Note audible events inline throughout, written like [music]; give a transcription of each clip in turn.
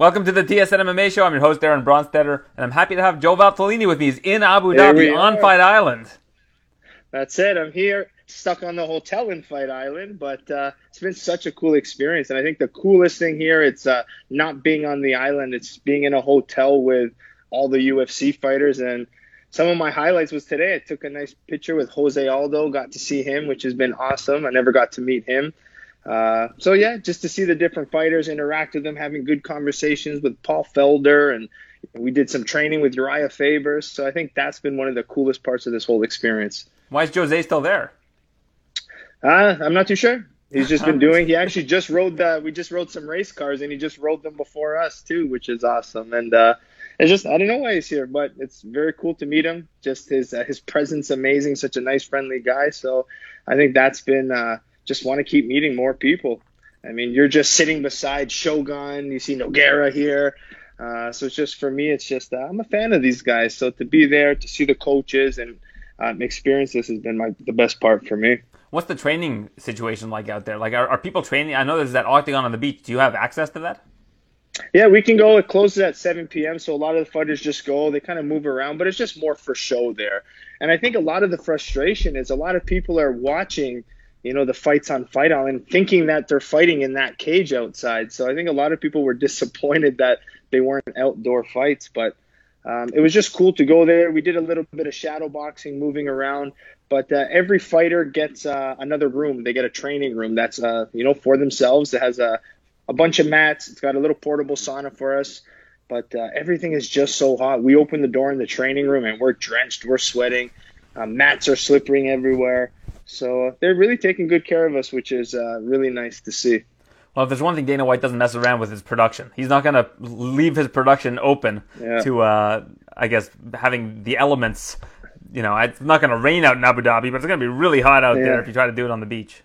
Welcome to the TSN MMA show. I'm your host, Aaron Bronsteter, and I'm happy to have Joe Valtellini with me. He's in Abu Dhabi on. Fight Island. That's it. I'm here, stuck on the hotel in Fight Island, but uh, it's been such a cool experience. And I think the coolest thing here, it's uh, not being on the island. It's being in a hotel with all the UFC fighters. And some of my highlights was today. I took a nice picture with Jose Aldo. Got to see him, which has been awesome. I never got to meet him. Uh, so yeah, just to see the different fighters, interact with them, having good conversations with Paul Felder, and we did some training with Urijah Faber. So I think that's been one of the coolest parts of this whole experience. Why is Jose still there? Uh, I'm not too sure. He's just been [laughs] doing. He actually just rode the. We just rode some race cars, and he just rode them before us too, which is awesome. And uh, it's just I don't know why he's here, but it's very cool to meet him. Just his uh, his presence amazing. Such a nice, friendly guy. So I think that's been. Uh, just want to keep meeting more people. I mean, you're just sitting beside Shogun. You see Nogueira here. Uh, so it's just for me, it's just uh, I'm a fan of these guys. So to be there, to see the coaches and um, experience this has been my the best part for me. What's the training situation like out there? Like, are, are people training? I know there's that octagon on the beach. Do you have access to that? Yeah, we can go. It closes at 7 p.m. So a lot of the fighters just go. They kind of move around, but it's just more for show there. And I think a lot of the frustration is a lot of people are watching, you know, the fights on Fight Island, thinking that they're fighting in that cage outside. So I think a lot of people were [laughs] disappointed that they weren't outdoor fights, but. Um, it was just cool to go there. We did a little bit of shadow boxing, moving around, but uh, every fighter gets uh, another room. They get a training room that's uh, you know for themselves. It has a a bunch of mats. It's got a little portable sauna for us, but uh, everything is just so hot. We open the door in the training room and we're drenched, we're sweating. Uh, mats are slipping everywhere. So uh, they're really taking good care of us, which is uh, really nice to see. Well, if there's one thing Dana White doesn't mess around with his production. He's not going to leave his production open Yeah. to, uh, I guess, having the elements. You know, it's not going to rain out in Abu Dhabi, but it's going to be really hot out there if you try to do it on the beach.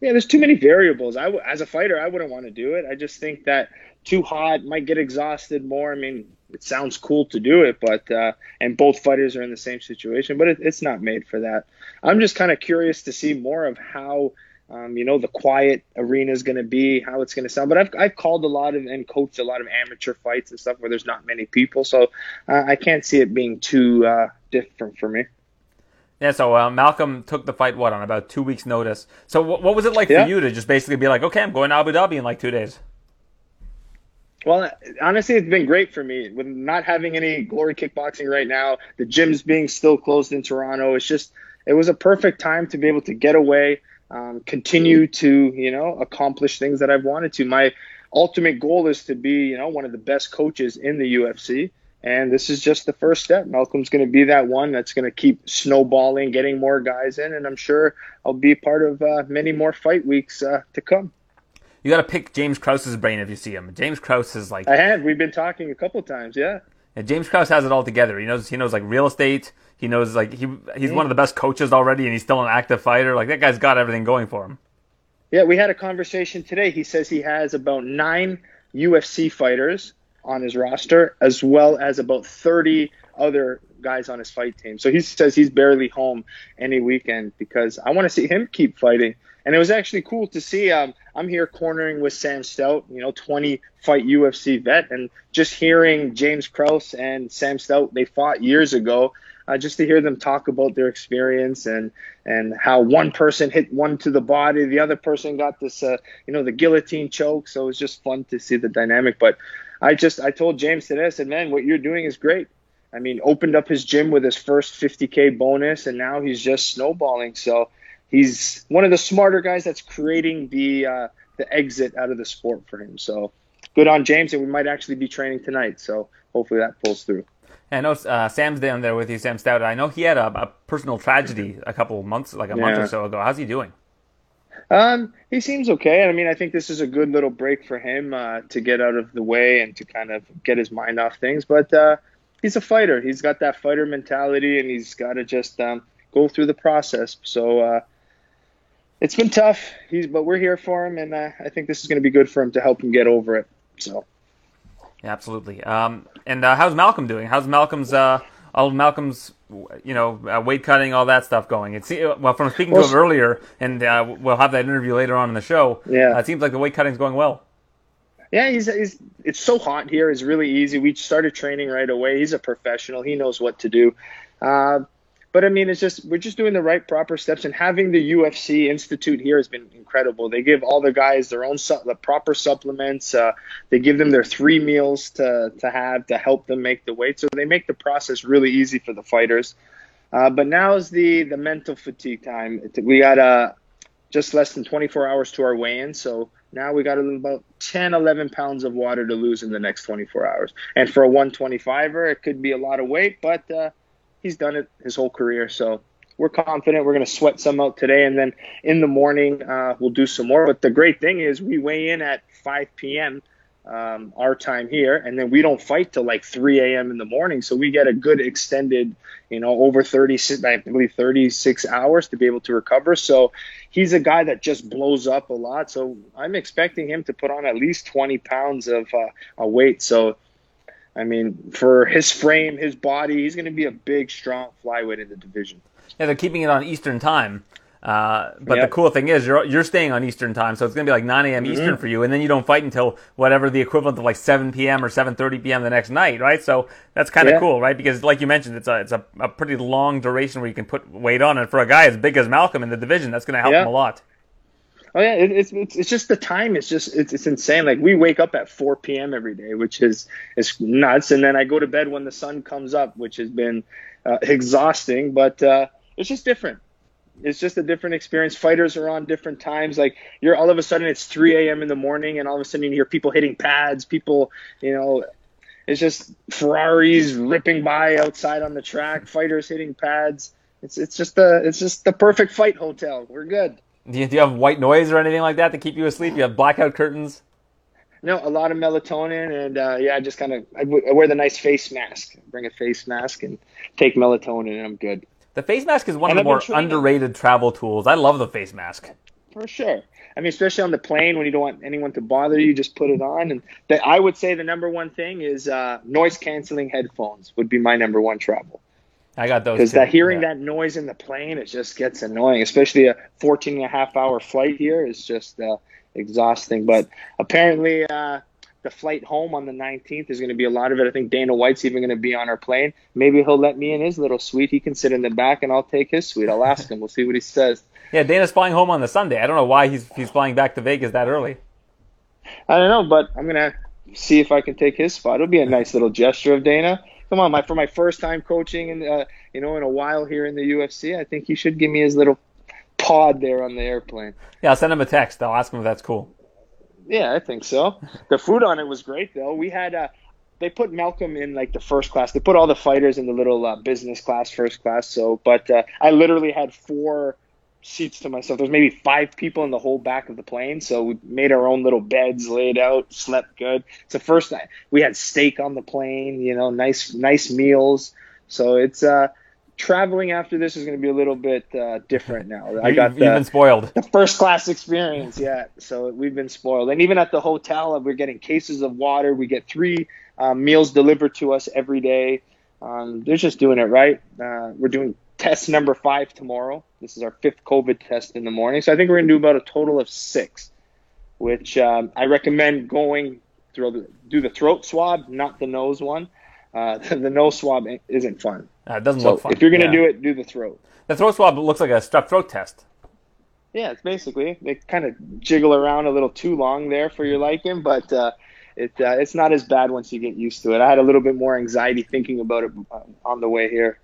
Yeah, there's too many variables. I w- as a fighter, I wouldn't want to do it. I just think that too hot might get exhausted more. I mean, it sounds cool to do it, but uh, and both fighters are in the same situation, but it, it's not made for that. I'm just kind of curious to see more of how. Um, you know the quiet arena is going to be, how it's going to sound. But I've I've called a lot of and coached a lot of amateur fights and stuff where there's not many people, so uh, I can't see it being too uh, different for me. Yeah, so uh, Malcolm took the fight, what, on about two weeks' notice. So wh- what was it like Yeah. for you to just basically be like, okay, I'm going to Abu Dhabi in like two days? Well, honestly, it's been great for me with not having any glory kickboxing right now. The gyms being still closed in Toronto. It's just it was a perfect time to be able to get away, um, continue to you know accomplish things that I've wanted to. My ultimate goal is to be you know one of the best coaches in the UFC. And this is just the first step. Malcolm's going to be that one that's going to keep snowballing, getting more guys in, and I'm sure I'll be part of uh, many more fight weeks uh, to come. You got to pick James Krause's brain if you see him. James Krause is like I have. We've been talking a couple times. Yeah. Yeah, James Krause has it all together. He knows he knows like real estate. He knows like he he's one of the best coaches already, and he's still an active fighter. Like that guy's got everything going for him. Yeah, we had a conversation today. He says he has about nine UFC fighters on his roster, as well as about 30 other guys on his fight team. So he says he's barely home any weekend because I want to see him keep fighting. And it was actually cool to see. Um, I'm here cornering with Sam Stout, you know, 20 fight UFC vet, and just hearing James Krause and Sam Stout, they fought years ago. Uh, just to hear them talk about their experience and and how one person hit one to the body, the other person got this, uh, you know, the guillotine choke. So it was just fun to see the dynamic. But I just I told James today, I said, man, what you're doing is great. I mean, opened up his gym with his first 50k bonus, and now he's just snowballing. So he's one of the smarter guys that's creating the uh, the exit out of the sport for him. So good on James, and we might actually be training tonight. So hopefully that pulls through. And I know uh, Sam's down there with you, Sam Stout. I know he had a, a personal tragedy a couple of months, like a month or so ago. How's he doing? Um, he seems okay. I mean, I think this is a good little break for him uh, to get out of the way and to kind of get his mind off things. But uh, he's a fighter. He's got that fighter mentality, and he's got to just um, go through the process. So uh, it's been tough. He's, but we're here for him, and uh, I think this is going to be good for him to help him get over it. So. Yeah, absolutely. Um, and uh, how's Malcolm doing? How's Malcolm's uh, all of Malcolm's you know uh, weight cutting, all that stuff going? It's well from speaking Well, to him earlier, and uh, we'll have that interview later on in the show. Yeah. uh, it seems like the weight cutting's going well. Yeah, he's, he's it's so hot here. It's really easy. We started training right away. He's a professional. He knows what to do. But I mean, it's just we're just doing the right proper steps, and having the UFC Institute here has been incredible. They give all the guys their own su- the proper supplements. Uh, they give them their three meals to to have to help them make the weight. So they make the process really easy for the fighters. Uh, but now is the the mental fatigue time. We got uh, just less than 24 hours to our weigh-in, so now we got about 10, 11 pounds of water to lose in the next 24 hours. And for a 125er, it could be a lot of weight, but uh, he's done it his whole career. So we're confident we're going to sweat some out today, and then in the morning uh, we'll do some more. But the great thing is we weigh in at 5 p.m. Um, our time here, and then we don't fight till like 3 a.m. in the morning, so we get a good extended, you know, over 36, I believe 36 hours to be able to recover. So he's a guy that just blows up a lot. So I'm expecting him to put on at least 20 pounds of uh, weight. So I mean, for his frame, his body, he's going to be a big, strong flyweight in the division. Yeah, they're keeping it on Eastern time. Uh, but yep. the cool thing is you're you're staying on Eastern time, so it's gonna be like 9 a.m. Mm-hmm. Eastern for you, and then you don't fight until whatever the equivalent of like 7 p.m. or 7:30 p.m. the next night, right? So that's kind of yeah. cool, right? Because like you mentioned, it's a it's a, a, pretty long duration where you can put weight on, and for a guy as big as Malcolm in the division, that's gonna help yeah. him a lot. Oh yeah, it, it's, it's it's just the time. It's just it's, it's insane. Like we wake up at 4 p.m. every day, which is is nuts, and then I go to bed when the sun comes up, which has been uh, exhausting. But uh, it's just different. It's just a different experience. Fighters are on different times. Like you're all of a sudden it's 3 a.m. in the morning, and all of a sudden you hear people hitting pads. People, you know, it's just Ferraris ripping by outside on the track. Fighters hitting pads. It's it's just the it's just the perfect fight hotel. We're good. [laughs] Do you, do you have white noise or anything like that to keep you asleep? You have blackout curtains? No, a lot of melatonin, and uh, yeah, I just kind of I, w- I wear the nice face mask. Bring a face mask and take melatonin, and I'm good. The face mask is one and of the more underrated travel tools. I love the face mask. For sure. I mean, especially on the plane when you don't want anyone to bother you, just put it on. And the, I would say the number one thing is uh, noise canceling headphones would be my number one travel. I got those because that hearing yeah. that noise in the plane it just gets annoying, especially a 14 and a half hour flight here is just uh, exhausting. But apparently, uh, the flight home on the 19th is going to be a lot of it. I think Dana White's even going to be on our plane. Maybe he'll let me in his little suite. He can sit in the back, and I'll take his suite. I'll ask him. We'll see what he says. [laughs] Yeah, Dana's flying home on the Sunday. I don't know why he's he's flying back to Vegas that early. I don't know, but I'm gonna see if I can take his spot. It'll be a nice little gesture of Dana come on, my for my first time coaching and uh, you know in a while here in the UFC, I think you should give me his little pod there on the airplane. Yeah, I'll send him a text. I'll ask him if that's cool. Yeah, I think so. [laughs] The food on it was great though. We had uh, they put Malcolm in like the first class. They put all the fighters in the little uh, business class, first class. So, but uh, I literally had four seats to myself. There's maybe five people in the whole back of the plane, so we made our own little beds, laid out, slept good. It's the first night we had steak on the plane, you know, nice nice meals. So it's uh traveling after this is going to be a little bit uh, different now. I got the, you've been spoiled. The first class experience, yeah. So we've been spoiled, and even at the hotel, we're getting cases of water. We get three um, meals delivered to us every day. Um, they're just doing it right. Uh, we're doing test number five tomorrow. This is our fifth COVID test in the morning. So I think we're going to do about a total of six, which um, I recommend going through the, do the throat swab, not the nose one. Uh, [laughs] the nose swab isn't fun. Uh, it doesn't so look fun. If you're going to yeah. do it, do the throat. The throat swab looks like a strep throat test. Yeah, it's basically they kind of jiggle around a little too long there for your liking, but uh, it uh, it's not as bad once you get used to it. I had a little bit more anxiety thinking about it uh, on the way here.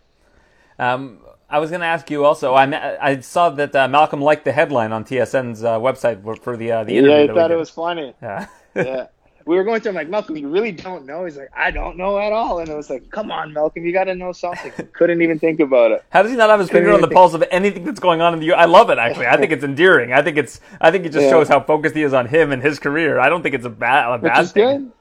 Um, I was going to ask you also. I I saw that uh, Malcolm liked the headline on TSN's uh, website for, the uh, the interview. Yeah, I thought it was funny. [laughs] Yeah. yeah. We were going to him like Malcolm, you really don't know. He's like, I don't know at all, and it was like, come on, Malcolm, you got to know something. Couldn't even think about it. How does he not have his Couldn't finger on the think... pulse of anything that's going on in the? U- I love it actually. I think it's endearing. I think it's. I think it just yeah. shows how focused he is on him and his career. I don't think it's a bad a bad Which is thing. Good.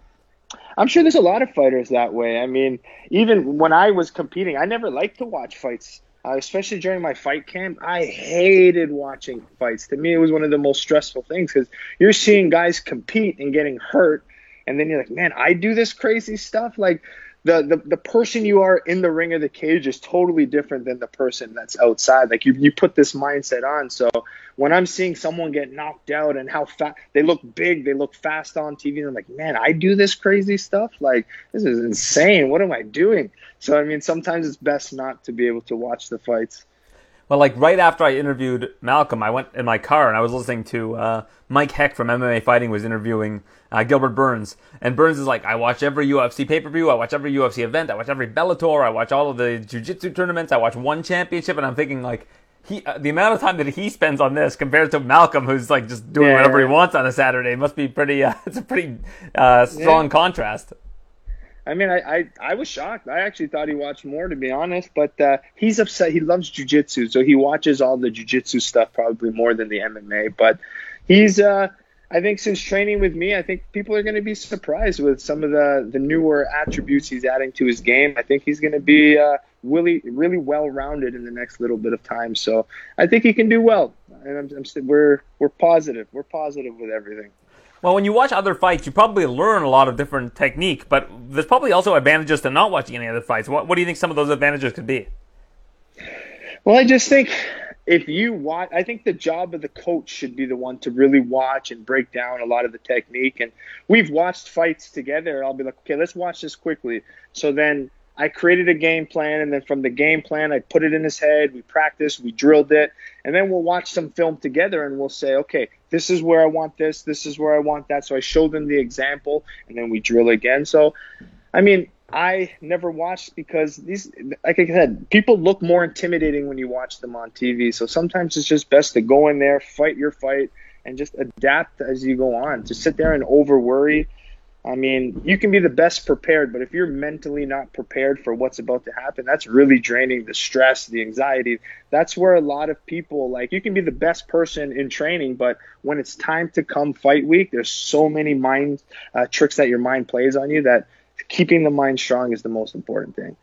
I'm sure there's a lot of fighters that way. I mean, even when I was competing, I never liked to watch fights, uh, especially during my fight camp. I hated watching fights. To me, it was one of the most stressful things because you're seeing guys compete and getting hurt, and then you're like, man, I do this crazy stuff. Like the, the the person you are in the ring of the cage is totally different than the person that's outside. Like you you put this mindset on. So when I'm seeing someone get knocked out and how fast they look big, they look fast on TV, and I'm like, man, I do this crazy stuff. Like this is insane. What am I doing? So I mean, sometimes it's best not to be able to watch the fights. Well, like right after I interviewed Malcolm, I went in my car and I was listening to uh, Mike Heck from MMA Fighting was interviewing uh, Gilbert Burns, and Burns is like, I watch every UFC pay per view, I watch every UFC event, I watch every Bellator, I watch all of the jiu-jitsu tournaments, I watch one championship, and I'm thinking like. He, uh, the amount of time that he spends on this compared to Malcolm, who's like just doing yeah, whatever he wants on a Saturday, must be pretty. Uh, [laughs] it's a pretty uh, strong yeah. contrast. I mean, I, I, I was shocked. I actually thought he watched more, to be honest. But uh, he's upset. He loves jujitsu, so he watches all the jujitsu stuff probably more than the MMA. But he's, uh, I think, since training with me, I think people are going to be surprised with some of the the newer attributes he's adding to his game. I think he's going to be uh, really, really well rounded in the next little bit of time. So I think he can do well, and I'm, I'm, we're we're positive. We're positive with everything. Well, when you watch other fights, you probably learn a lot of different technique, but there's probably also advantages to not watching any other fights. What, what do you think some of those advantages could be? Well, I just think if you watch, I think the job of the coach should be the one to really watch and break down a lot of the technique. And we've watched fights together. I'll be like, okay, let's watch this quickly. So then I created a game plan, and then from the game plan, I put it in his head. We practiced, we drilled it, and then we'll watch some film together, and we'll say, okay, this is where I want this, this is where I want that. So I show them the example, and then we drill again. So, I mean, I never watched because these, like I said, people look more intimidating when you watch them on TV. So sometimes it's just best to go in there, fight your fight, and just adapt as you go on. To sit there and over worry I mean, you can be the best prepared, but if you're mentally not prepared for what's about to happen, that's really draining the stress, the anxiety. That's where a lot of people like you can be the best person in training, but when it's time to come fight week, there's so many mind uh, tricks that your mind plays on you that keeping the mind strong is the most important thing.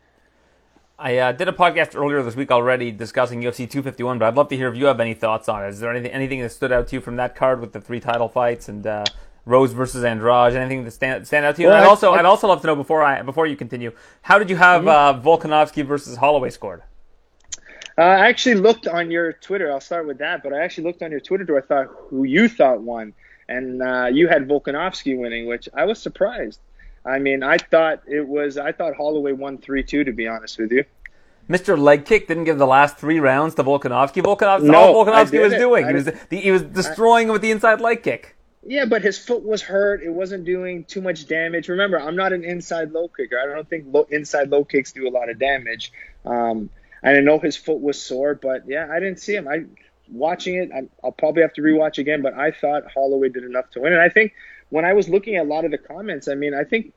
I uh, did a podcast earlier this week already discussing UFC 251, but I'd love to hear if you have any thoughts on it. Is there anything anything that stood out to you from that card with the three title fights and uh, Rose versus Andrade? Anything that stand, stand out to you? Well, I'd also I, would also love to know before I before you continue, how did you have mm-hmm. uh, Volkanovski versus Holloway scored? Uh, I actually looked on your Twitter. I'll start with that, but I actually looked on your Twitter to I thought who you thought won, and uh, you had Volkanovski winning, which I was surprised. I mean, I thought it was I thought Holloway won three two. To be honest with you. Mr. Leg Kick didn't give the last three rounds to Volkanovski. Volkanovski, no, all Volkanovski was doing, he was, he was destroying I, him with the inside leg kick. Yeah, but his foot was hurt. It wasn't doing too much damage. Remember, I'm not an inside low kicker. I don't think low, inside low kicks do a lot of damage. Um, I know his foot was sore, but yeah, I didn't see him. I watching it. I, will probably have to rewatch again, but I thought Holloway did enough to win. And I think when I was looking at a lot of the comments, I mean, I think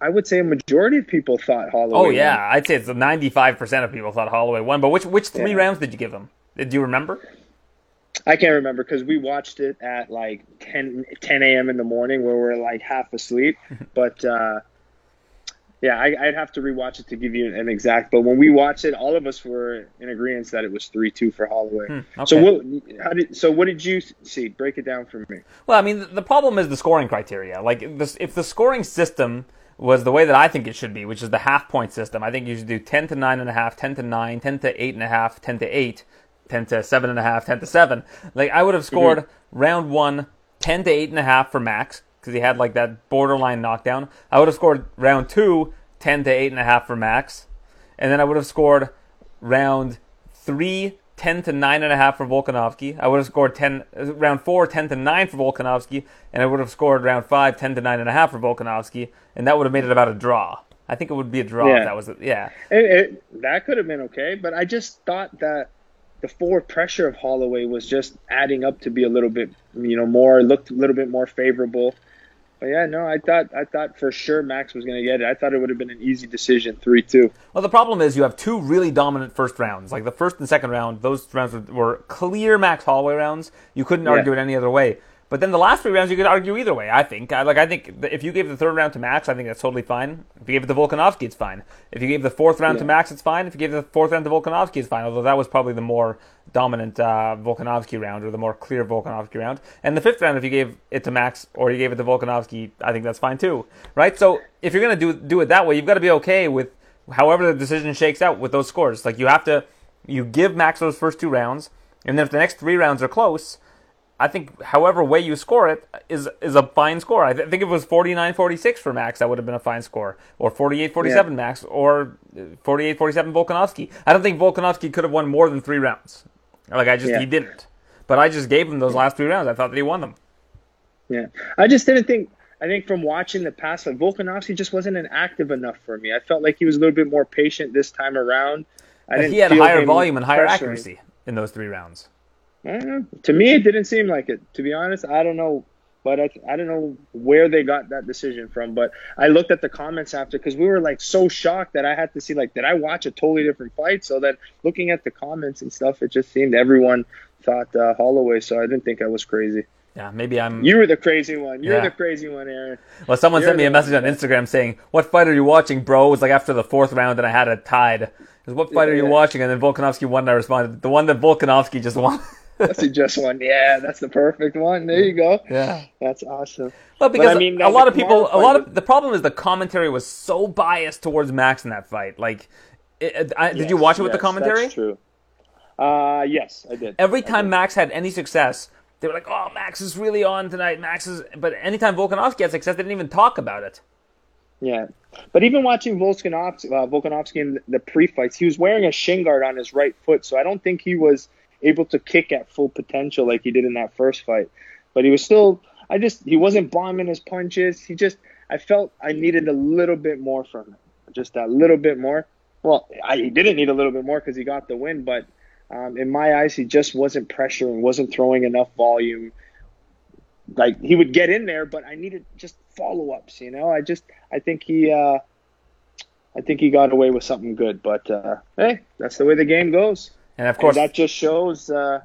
I would say a majority of people thought Holloway. Oh yeah, won. I'd say it's 95 percent of people thought Holloway won. But which which three yeah. rounds did you give him? Do you remember? I can't remember because we watched it at like 10, 10 a.m. in the morning where we're like half asleep. [laughs] but uh, yeah, I, would have to rewatch it to give you an exact. But when we watched it, all of us were in agreement that it was three two for Holloway. Hmm, okay. So what? How did? So what did you see? Break it down for me. Well, I mean, the problem is the scoring criteria. Like, this, if the scoring system was the way that I think it should be, which is the half point system. I think you should do 10 to 9.5, 10 to 9, 10 to 8.5, 10 to 8, 10 to 7.5, 10 to 7. Like, I would have scored mm-hmm. round one 10 to 8.5 for Max, because he had like that borderline knockdown. I would have scored round two 10 to 8.5 for Max. And then I would have scored round three 10 to 9.5 for Volkanovski. I would have scored 10, round 4, 10 to 9 for Volkanovski. And I would have scored round 5, 10 to 9.5 for Volkanovski. And that would have made it about a draw. I think it would be a draw yeah. if that was it. Yeah. It, it, that could have been okay. But I just thought that the forward pressure of Holloway was just adding up to be a little bit, you know, more looked a little bit more favorable. But yeah, no, I thought I thought for sure Max was going to get it. I thought it would have been an easy decision, three two. Well, the problem is you have two really dominant first rounds. Like the first and second round, those rounds were, were clear Max Holloway rounds. You couldn't argue yeah. it any other way. But then the last three rounds, you could argue either way. I think. I, like I think if you gave the third round to Max, I think that's totally fine. If you gave it to Volkanovski, it's fine. If you gave the fourth round yeah. to Max, it's fine. If you gave the fourth round to Volkanovski, it's fine. Although that was probably the more dominant uh, Volkanovski round or the more clear Volkanovski round. And the fifth round, if you gave it to Max or you gave it to Volkanovski, I think that's fine too, right? So if you're gonna do do it that way, you've got to be okay with however the decision shakes out with those scores. Like you have to, you give Max those first two rounds, and then if the next three rounds are close I think however way you score it is is a fine score. I th- think if it was 49-46 for Max, that would have been a fine score. Or 48-47 yeah. Max, or 48-47 Volkanovski. I don't think Volkanovski could have won more than three rounds. Like I just yeah. he didn't. But I just gave him those last three rounds. I thought that he won them. Yeah, I just didn't think. I think from watching the past, like Volkanovski just wasn't an active enough for me. I felt like he was a little bit more patient this time around. I didn't he had higher volume and higher accuracy in those three rounds. To me, it didn't seem like it. To be honest, I don't know, but I, I don't know where they got that decision from. But I looked at the comments after because we were like so shocked that I had to see like, did I watch a totally different fight? So that looking at the comments and stuff, it just seemed everyone thought uh, Holloway. So I didn't think I was crazy. Yeah, maybe I'm. You were the crazy one. You're yeah. the crazy one, Aaron. Well, someone You're sent me a message on Instagram saying, "What fight are you watching, bro?" It was like after the fourth round, and I had it tied. what fight yeah, are you yeah. watching? And then Volkanovski won. And I responded, "The one that Volkanovski just won." [laughs] that's the just one. Yeah, that's the perfect one. There you go. Yeah, that's awesome. Well, because but, I mean, a lot of people, a lot of the problem is the commentary was so biased towards Max in that fight. Like, it, I, yes, did you watch it with yes, the commentary? That's true. Uh, yes, I did. Every time did. Max had any success, they were like, "Oh, Max is really on tonight." Max is, but anytime Volkanovski had success, they didn't even talk about it. Yeah, but even watching Volkanovski, uh, Volkanovski in the pre-fights, he was wearing a shin guard on his right foot, so I don't think he was able to kick at full potential like he did in that first fight. But he was still, I just, he wasn't bombing his punches. He just, I felt I needed a little bit more from him, just that little bit more. Well, I he didn't need a little bit more because he got the win, but um, in my eyes, he just wasn't pressuring, wasn't throwing enough volume. Like he would get in there, but I needed just follow ups. You know, I just, I think he, uh, I think he got away with something good. But uh, hey, that's the way the game goes. And of course, and that just shows uh,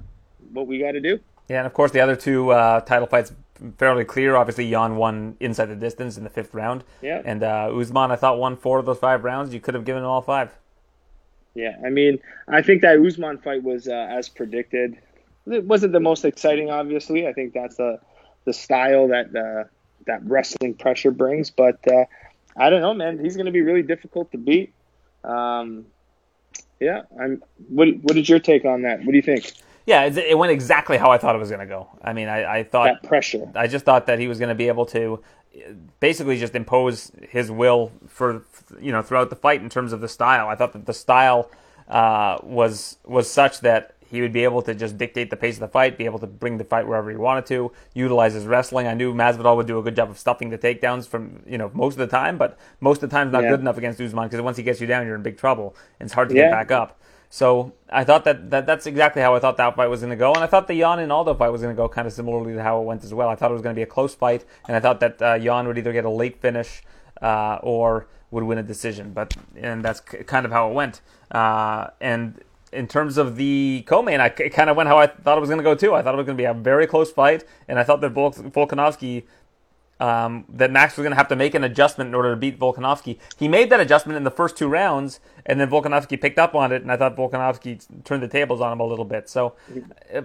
what we got to do. Yeah, and of course, the other two uh, title fights fairly clear. Obviously, Yan won inside the distance in the fifth round. Yeah. And uh, Usman, I thought, won four of those five rounds. You could have given him all five. Yeah, I mean, I think that Usman fight was uh, as predicted. It wasn't the most exciting, obviously. I think that's the the style that uh, that wrestling pressure brings. But uh, I don't know, man. He's going to be really difficult to beat. Um, yeah, I'm. What What is your take on that? What do you think? Yeah, it went exactly how I thought it was going to go. I mean, I, I thought that pressure. I just thought that he was going to be able to basically just impose his will for you know throughout the fight in terms of the style. I thought that the style uh, was was such that he would be able to just dictate the pace of the fight, be able to bring the fight wherever he wanted to, utilize his wrestling. I knew Masvidal would do a good job of stuffing the takedowns from you know most of the time, but most of the time not yeah. good enough against Usman because once he gets you down, you're in big trouble and it's hard to yeah. get back up. So I thought that, that that's exactly how I thought that fight was going to go, and I thought the Yan and Aldo fight was going to go kind of similarly to how it went as well. I thought it was going to be a close fight, and I thought that uh, Yan would either get a late finish uh, or would win a decision, but and that's kind of how it went. Uh, and in terms of the co-main, I kind of went how I thought it was going to go too. I thought it was going to be a very close fight, and I thought that Volkanovski, um, that Max was going to have to make an adjustment in order to beat Volkanovski. He made that adjustment in the first two rounds, and then Volkanovski picked up on it, and I thought Volkanovski turned the tables on him a little bit. So,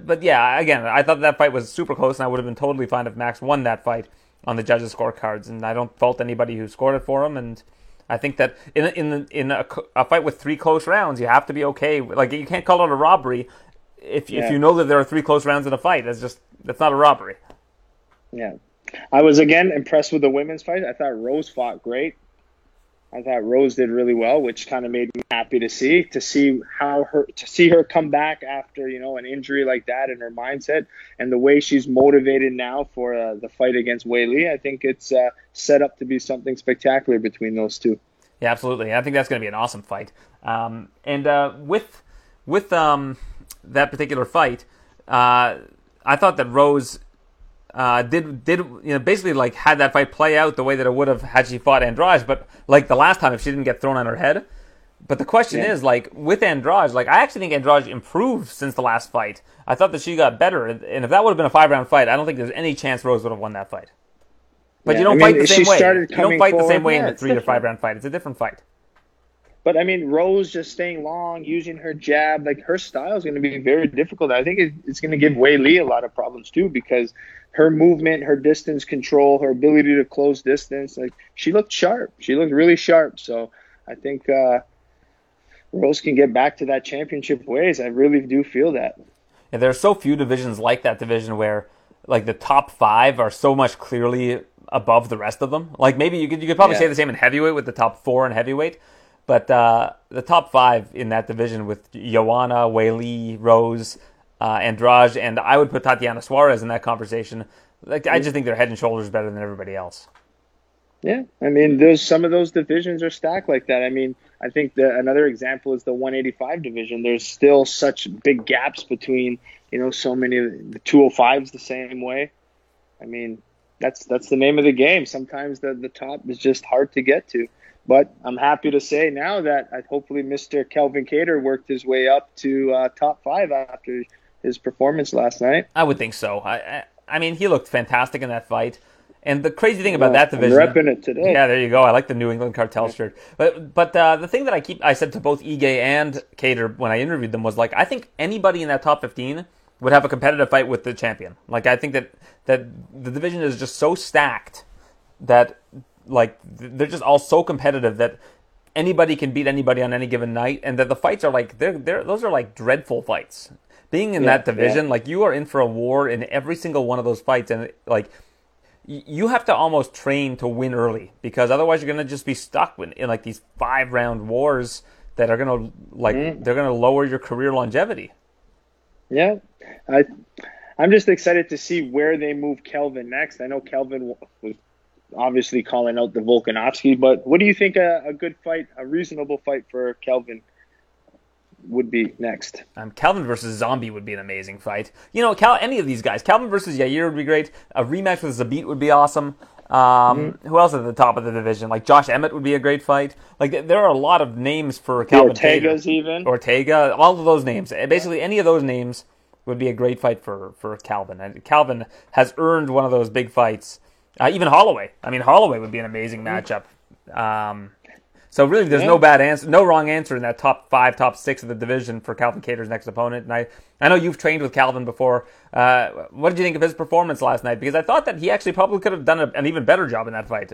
but yeah, again, I thought that fight was super close, and I would have been totally fine if Max won that fight on the judges' scorecards, and I don't fault anybody who scored it for him, and I think that in in in a, a, fight with three close rounds, you have to be okay. Like you can't call it a robbery if yeah. if you know that there are three close rounds in a fight. That's just that's not a robbery. Yeah, I was again impressed with the women's fight. I thought Rose fought great. I thought Rose did really well, which kind of made me happy to see to see how her to see her come back after you know an injury like that and her mindset and the way she's motivated now for uh, the fight against Weili. I think it's uh, set up to be something spectacular between those two. Yeah, absolutely. I think that's going to be an awesome fight. Um, and uh, with with um, that particular fight, uh, I thought that Rose uh, did did you know basically like had that fight play out the way that it would have had she fought Andrade, but like the last time if she didn't get thrown on her head. But the question yeah. is, like, with Andrade, like, I actually think Andrade improved since the last fight. I thought that she got better, and if that would have been a five round fight, I don't think there's any chance Rose would have won that fight. But yeah, you don't I mean, fight the same way. You don't fight the same way in a three different. or five round fight. It's a different fight. But I mean, Rose just staying long, using her jab, like her style is going to be very difficult. I think it's going to give Weili a lot of problems too because her movement, her distance control, her ability to close distance, like she looked sharp. She looked really sharp. So I think uh, Rose can get back to that championship ways. I really do feel that. Yeah, there are so few divisions like that division where like the top five are so much clearly above the rest of them. Like maybe you could you could probably yeah. say the same in heavyweight with the top four in heavyweight, but uh, the top five in that division with Joanna, Weili, Rose, uh, Andrade, and I would put Tatiana Suarez in that conversation. Like I just think they're head and shoulders better than everybody else. Yeah, I mean, those some of those divisions are stacked like that. I mean, I think the, another example is the 185 division. There's still such big gaps between, you know, so many the 205s the same way. I mean, that's that's the name of the game. Sometimes the the top is just hard to get to. But I'm happy to say now that hopefully Mr. Calvin Kattar worked his way up to uh, top five after his performance last night. I would think so. I, I, I mean, he looked fantastic in that fight. And the crazy thing about yeah, that division, I'm repping it today. Yeah, there you go. I like the New England Cartel shirt. But but uh, the thing that I keep, I said to both Ige and Kattar when I interviewed them was like, I think anybody in that top 15 would have a competitive fight with the champion. Like I think that that the division is just so stacked that like they're just all so competitive that anybody can beat anybody on any given night, and that the fights are like they're they're those are like dreadful fights. Being in yeah, that division, yeah. like you are in for a war in every single one of those fights, and like you have to almost train to win early because otherwise you're going to just be stuck in, in like these five round wars that are going to like mm. they're going to lower your career longevity. Yeah, I I'm just excited to see where they move Calvin next. I know Calvin was obviously calling out the Volkanovski, but what do you think a, a good fight, a reasonable fight for Calvin would be next? Um, Calvin versus Zombie would be an amazing fight. You know, Cal, any of these guys, Calvin versus Yair would be great. A rematch with Zabit would be awesome. Um, mm Who else at the top of the division? Like Josh Emmett would be a great fight. Like there are a lot of names for Calvin. The Ortega's even. Ortega, all of those names. Basically, any of those names would be a great fight for for Calvin. And Calvin has earned one of those big fights. Uh, even Holloway. I mean, Holloway would be an amazing matchup. Um, so really, there's no bad answer, no wrong answer in that top five, top six of the division for Calvin Kattar's next opponent. And I, I know you've trained with Calvin before. Uh, what did you think of his performance last night? Because I thought that he actually probably could have done a, an even better job in that fight.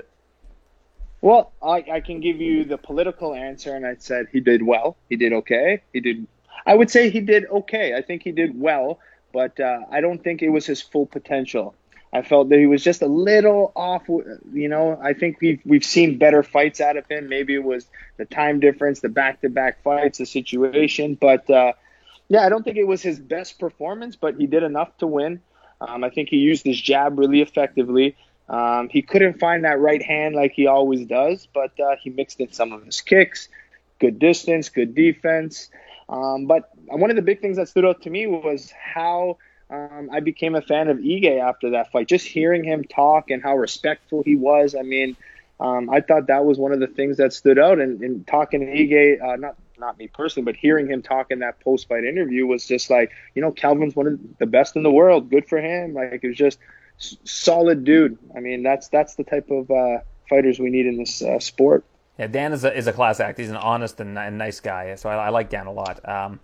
Well, I, I can give you the political answer, and I said he did well. He did okay. He did. I would say he did okay. I think he did well, but uh, I don't think it was his full potential. I felt that he was just a little off. You know, I think we've we've seen better fights out of him. Maybe it was the time difference, the back-to-back fights, the situation. But uh, yeah, I don't think it was his best performance, but he did enough to win. Um, I think he used his jab really effectively. Um, he couldn't find that right hand like he always does, but uh, he mixed in some of his kicks, good distance, good defense. Um, but one of the big things that stood out to me was how um, I became a fan of Ige after that fight. Just hearing him talk and how respectful he was. I mean, um, I thought that was one of the things that stood out. And, and talking to Ige, uh, not not me personally, but hearing him talk in that post fight interview was just like, you know, Calvin's one of the best in the world. Good for him. Like it was just solid dude. I mean, that's that's the type of uh, fighters we need in this uh, sport. Yeah, Dan is a, is a class act. He's an honest and, nice guy, so I, I like Dan a lot. Um,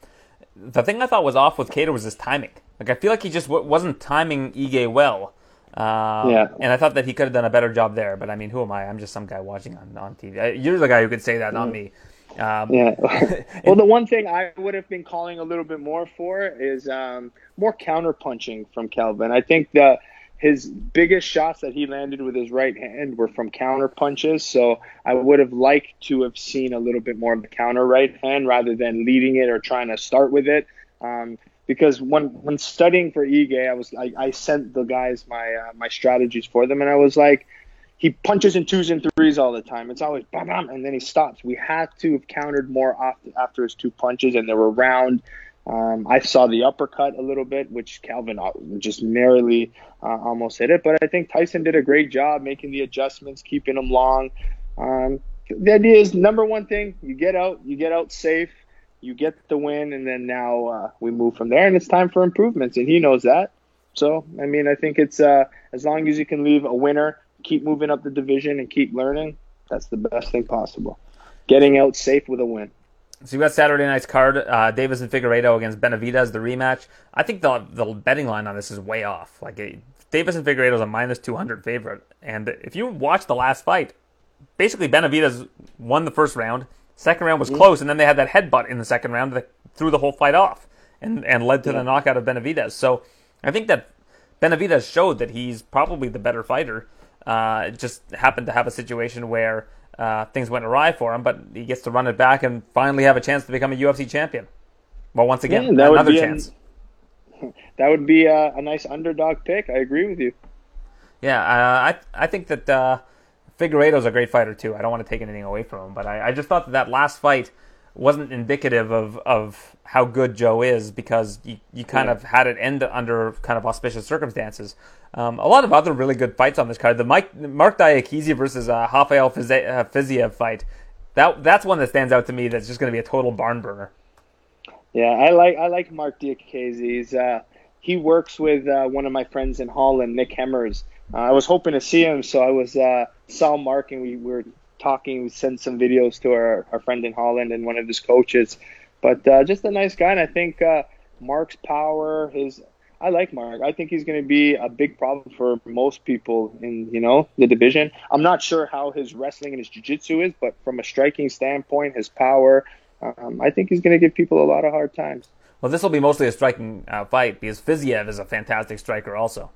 the thing I thought was off with Kattar was his timing. Like I feel like he just w- wasn't timing Ige well. Um, yeah. And I thought that he could have done a better job there. But I mean, who am I? I'm just some guy watching on, on TV. You're the guy who could say that, not me. Um, yeah. [laughs] [laughs] well, the one thing I would have been calling a little bit more for is um, more counter punching from Calvin. I think the his biggest shots that he landed with his right hand were from counter punches. So I would have liked to have seen a little bit more of the counter right hand rather than leading it or trying to start with it. Um, because when when studying for Ige, I was I, I sent the guys my uh, my strategies for them, and I was like, he punches in twos and threes all the time. It's always bam bam, and then he stops. We had to have countered more after, after his two punches, and they were round. Um, I saw the uppercut a little bit, which Calvin uh, just narrowly uh, almost hit it. But I think Tyson did a great job making the adjustments, keeping him long. Um, the idea is number one thing: you get out, you get out safe, you get the win, and then now uh, we move from there. And it's time for improvements, and he knows that. So, I mean, I think it's uh, as long as you can leave a winner, keep moving up the division, and keep learning. That's the best thing possible. Getting out safe with a win. So you got Saturday night's card, uh, Davis and Figueiredo against Benavidez, the rematch. I think the the betting line on this is way off. Like Davis and Figueiredo is a minus two hundred favorite, and if you watch the last fight, basically Benavidez won the first round. Second round was mm-hmm. close, and then they had that headbutt in the second round that threw the whole fight off and and led to yeah. the knockout of Benavidez. So I think that Benavidez showed that he's probably the better fighter. Uh, just happened to have a situation where uh, things went awry for him, but he gets to run it back and finally have a chance to become a UFC champion. Well, once again, yeah, another chance. An, [laughs] that would be a, a, nice underdog pick. I agree with you. Yeah, uh, I I think that Figueiredo's a great fighter too. I don't want to take anything away from him, but I, I just thought that that last fight wasn't indicative of, of how good Joe is because you, you kind yeah. of had it end under kind of auspicious circumstances. Um, a lot of other really good fights on this card. The Mike, Marc Diakiese versus uh, Rafael uh, Fiziev fight. That that's one that stands out to me. That's just going to be a total barn burner. Yeah, I like I like Marc Diakiese. Uh, he works with uh, one of my friends in Holland, Nick Hemmers. Uh, I was hoping to see him, so I was uh, saw Marc and we were talking. We sent some videos to our, our friend in Holland and one of his coaches. But uh, just a nice guy, and I think uh, Marc's power, his I like Mark. I think he's going to be a big problem for most people in you know the division. I'm not sure how his wrestling and his jiu-jitsu is, but from a striking standpoint, his power, um, I think he's going to give people a lot of hard times. Well, this will be mostly a striking uh, fight because Fiziev is a fantastic striker, also.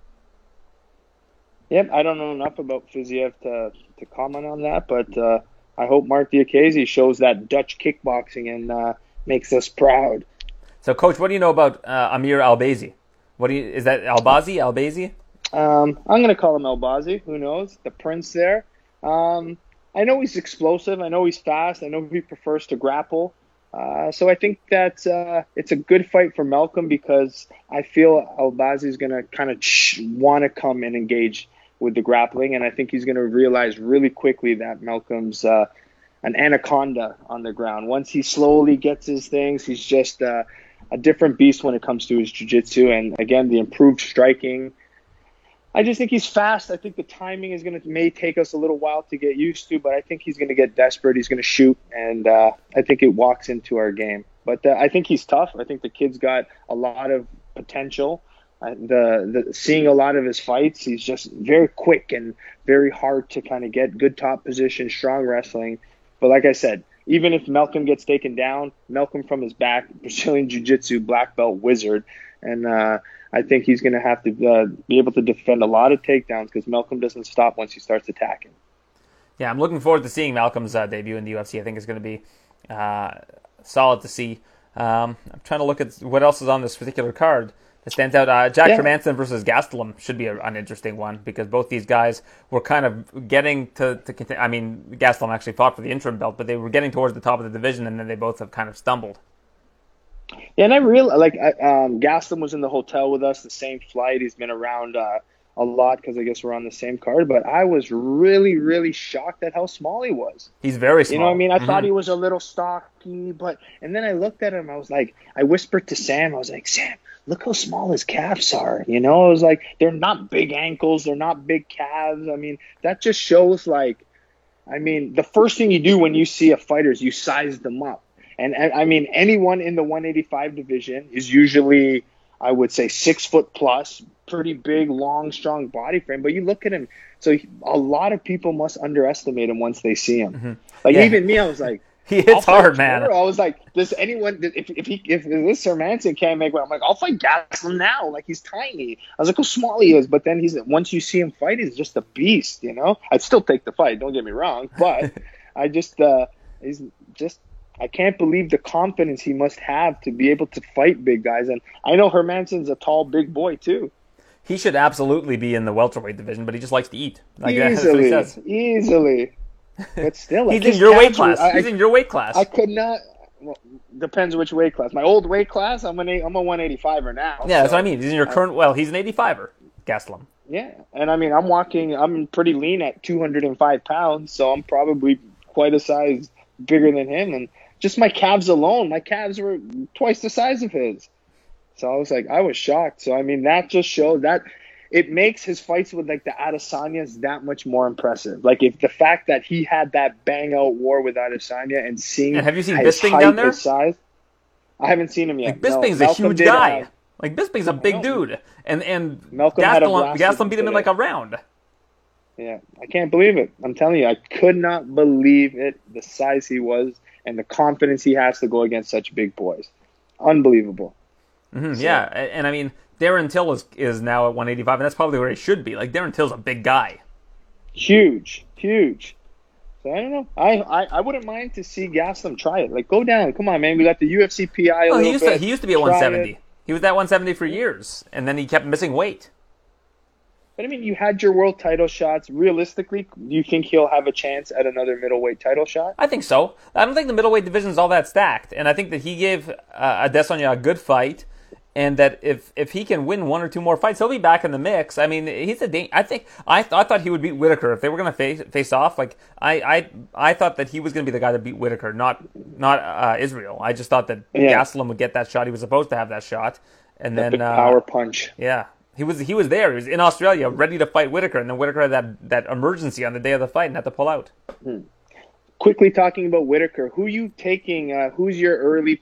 Yep, I don't know enough about Fiziev to, to comment on that, but uh, I hope Marc Diakiese shows that Dutch kickboxing and uh, makes us proud. So, Coach, what do you know about uh, Amir Albazi? What do you is that Albazi? Albazi? Um, I'm going to call him Albazi. Who knows? The prince there. Um, I know he's explosive. I know he's fast. I know he prefers to grapple. Uh, so I think that uh, it's a good fight for Malcolm because I feel Albazi is going to kind of ch- want to come and engage with the grappling, and I think he's going to realize really quickly that Malcolm's uh, an anaconda on the ground. Once he slowly gets his things, he's just uh, a different beast when it comes to his jiu-jitsu, and again the improved striking. I just think he's fast. I think the timing is going to may take us a little while to get used to, but I think he's going to get desperate. He's going to shoot, and uh, I think it walks into our game. But uh, I think he's tough. I think the kid's got a lot of potential the, the seeing a lot of his fights, he's just very quick and very hard to kind of get good top position, strong wrestling. But like I said, even if Malcolm gets taken down, Malcolm from his back, [laughs] Brazilian Jiu Jitsu black belt wizard, and uh, I think he's going to have to uh, be able to defend a lot of takedowns because Malcolm doesn't stop once he starts attacking. Yeah, I'm looking forward to seeing Malcolm's uh, debut in the UFC. I think it's going to be uh, solid to see. Um, I'm trying to look at what else is on this particular card that stands out. Uh, Jack yeah. Versus Gastelum should be a, an interesting one because both these guys were kind of getting to, to continue. I mean, Gastelum actually fought for the interim belt, but they were getting towards the top of the division, and then they both have kind of stumbled. Yeah, and I really like um, Gastelum was in the hotel with us, the same flight. He's been around uh, a lot because I guess we're on the same card. But I was really, really shocked at how small he was. He's very small. You know what I mean? I mm-hmm. thought he was a little stocky, but and then I looked at him. I was like, I whispered to Sam. I was like, Sam, look how small his calves are. You know, it was like they're not big ankles, they're not big calves. I mean, that just shows like, I mean, the first thing you do when you see a fighter is you size them up. And, and I mean, anyone in the 185 division is usually, I would say, six foot plus, pretty big, long, strong body frame. But you look at him, so a lot of people must underestimate him once they see him. Mm-hmm. Like yeah. even me, I was like, [laughs] he hits hard, man. I was like, does anyone if if he if this Hermansson can't make one, I'm like, I'll fight Gastelum now. Like he's tiny. I was like, how small he is, but then he's once you see him fight, he's just a beast. You know, I'd still take the fight. Don't get me wrong, but [laughs] I just uh, he's just I can't believe the confidence he must have to be able to fight big guys. And I know Hermansson's a tall, big boy too. He should absolutely be in the welterweight division, but he just likes to eat. Like, easily, easily. But still, he's in your weight class. I, he's in your weight class. I could not. Well, depends which weight class. My old weight class, I'm an I'm a 185er now. Yeah, so, that's what I mean. He's in your current. Well, he's an 85er, Gastelum. Yeah, and I mean, I'm walking. I'm pretty lean at 205 pounds, so I'm probably quite a size bigger than him, and just my calves alone, my calves were twice the size of his. So I was like, I was shocked. So I mean, that just showed that it makes his fights with like the Adesanyas that much more impressive. Like if the fact that he had that bang out war with Adesanya and seeing and have you seen Bisping down there? size, I haven't seen him yet. Like Bisping's no, a huge guy. have- like Bisping's a big dude, and and Malcolm Gastelum, Gastelum beat him in like a round. Yeah, I can't believe it. I'm telling you, I could not believe it. The size he was and the confidence he has to go against such big boys, unbelievable. Mhm, Yeah, a- and I mean Darren Till is is now at 185, and that's probably where he should be. Like Darren Till's a big guy. Huge, huge. So I don't know. I, I, I wouldn't mind to see Gaslam try it. Like go down. Come on, man. We got the UFC PI a Well, he used bit. to he used to be at 170. it. He was at 170 for years, and then he kept missing weight. But I mean, you had your world title shots. Realistically, do you think he'll have a chance at another middleweight title shot? I think so. I don't think the middleweight division is all that stacked, and I think that he gave uh, Adesanya a good fight, and that if if he can win one or two more fights, he'll be back in the mix. I mean, he's a. Da- I think I, th- I thought he would beat Whittaker if they were going to face face off. Like I, I I thought that he was going to be the guy that beat Whittaker, not not uh, Israel. I just thought that Yeah. Gastelum would get that shot. He was supposed to have that shot, and then Big uh, power punch. Yeah, he was he was there. He was in Australia, ready to fight Whittaker, and then Whittaker had that that emergency on the day of the fight and had to pull out. Quickly talking about Whittaker, who you taking? Uh, who's your early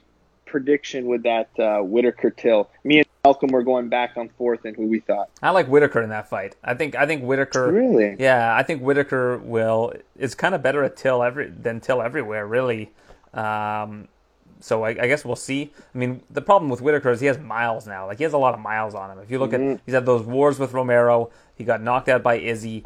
prediction with that uh, Whittaker Till? Me and Malcolm were going back and forth and who we thought. I like Whittaker in that fight. I think I think Whittaker. Really? Yeah, I think Whittaker will is kind of better at Till every than Till everywhere, really. Um, so I, I guess we'll see. I mean, the problem with Whittaker is he has miles now. Like he has a lot of miles on him. If you look Mm-hmm. at, he's had those wars with Romero. He got knocked out by Izzy.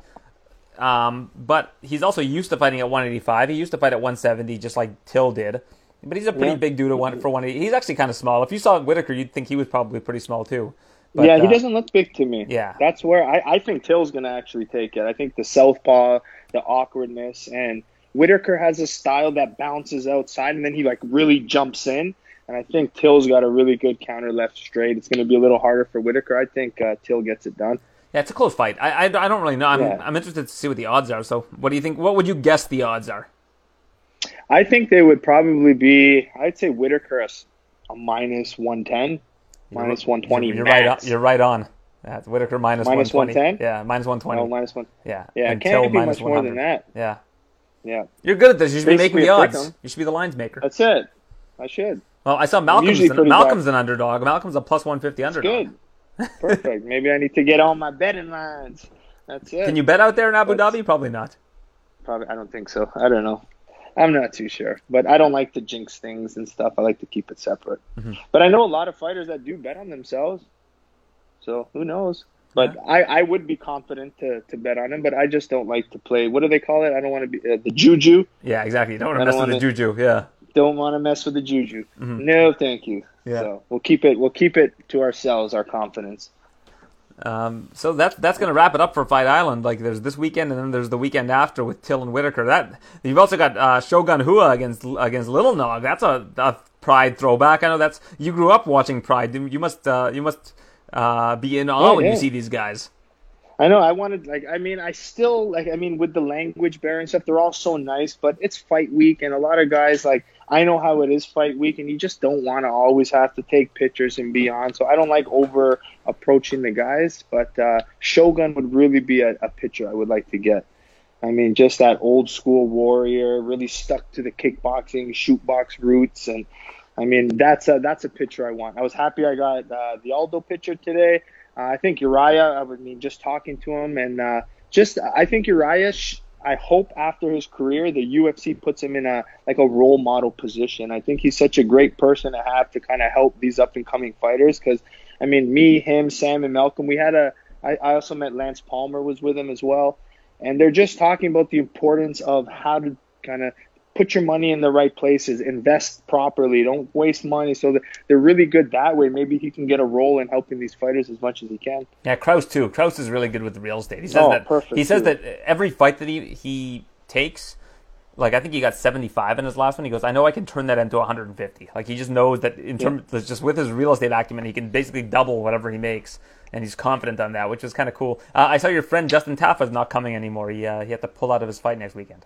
Um, but he's also used to fighting at 185. He used to fight at 170, just like Till did. But he's a pretty Yeah. big dude one for 180. He's actually kind of small. If you saw Whittaker, you'd think he was probably pretty small too. But, yeah, he uh, doesn't look big to me. Yeah. That's where I, I think Till's going to actually take it. I think the southpaw, the awkwardness, and Whittaker has a style that bounces outside and then he like really jumps in. And I think Till's got a really good counter left straight. It's going to be a little harder for Whittaker. I think uh, Till gets it done. Yeah, it's a close fight. I, I, I don't really know. I'm, Yeah. I'm interested to see what the odds are. So, what do you think? What would you guess the odds are? I think they would probably be, I'd say Whittaker a 110, minus 120 You're max. right. On, you're right on. That's Whittaker minus Minus 120. 110? Yeah, minus 120. Oh, minus one. yeah, Yeah, it can't be minus much more than that. Yeah, Yeah, you're good at this. You should be making the odds. pick'em. You should be the lines maker. that's it. I should. Well, I saw Malcolm's an, pretty Malcolm's an underdog. Malcolm's a plus 150 underdog. Good. Perfect. [laughs] Maybe I need to get on my betting lines. That's it. Can you bet out there in Abu That's- Dhabi? Probably not. Probably. I don't think so. I don't know. I'm not too sure, but I don't like to jinx things and stuff. I like to keep it separate. Mm-hmm. But I know a lot of fighters that do bet on themselves. So who knows? But I, I would be confident to, to bet on him, but I just don't like to play. What do they call it? I don't want to be uh, the juju. Yeah, exactly. You don't want to mess with the juju. Yeah. Don't want to mess with the juju. No, thank you. Mm-hmm. Yeah. So we'll keep it. We'll keep it to ourselves. Our confidence. Um, so that's that's going to wrap it up for Fight Island. Like there's this weekend, and then there's the weekend after with Till and Whittaker. That you've also got uh, Shogun Rua against against Little Nog. That's a, a Pride throwback. I know that's you grew up watching Pride. You must uh, you must uh, be in awe Oh, when you see these guys. I know. I wanted like. I mean, I still like. I mean, with the language barrier and stuff, they're all so nice. But it's fight week, and a lot of guys like. I know how it is fight week, and you just don't want to always have to take pictures and be on. So I don't like over approaching the guys. But uh, Shogun would really be a, a picture I would like to get. I mean, just that old school warrior, really stuck to the kickboxing, shoot box roots, and I mean that's a that's a picture I want. I was happy I got uh, the Aldo picture today. Uh, I think Urijah. I would mean just talking to him and uh, just I think Urijah. Sh- I hope after his career, the UFC puts him in a like a role model position. I think he's such a great person to have to kind of help these up and coming fighters. Because I mean, me, him, Sam, and Malcolm. We had a. I, I also met Lance Palmer was with him as well, and they're just talking about the importance of how to kind of put your money in the right places, invest properly, don't waste money. So that they're really good that way. Maybe he can get a role in helping these fighters as much as he can. Yeah, Kraus too. Kraus is really good with the real estate. He says Oh, that perfect, he says too. that every fight that he he takes, like I think he got 75 in his last one. He goes, I know I can turn that into 150. Like he just knows that in terms just with his real estate acumen, he can basically double whatever he makes, and he's confident on that, which is kind of cool. Uh, I saw your friend Justin Tafa is not coming anymore. He uh, he had to pull out of his fight next weekend.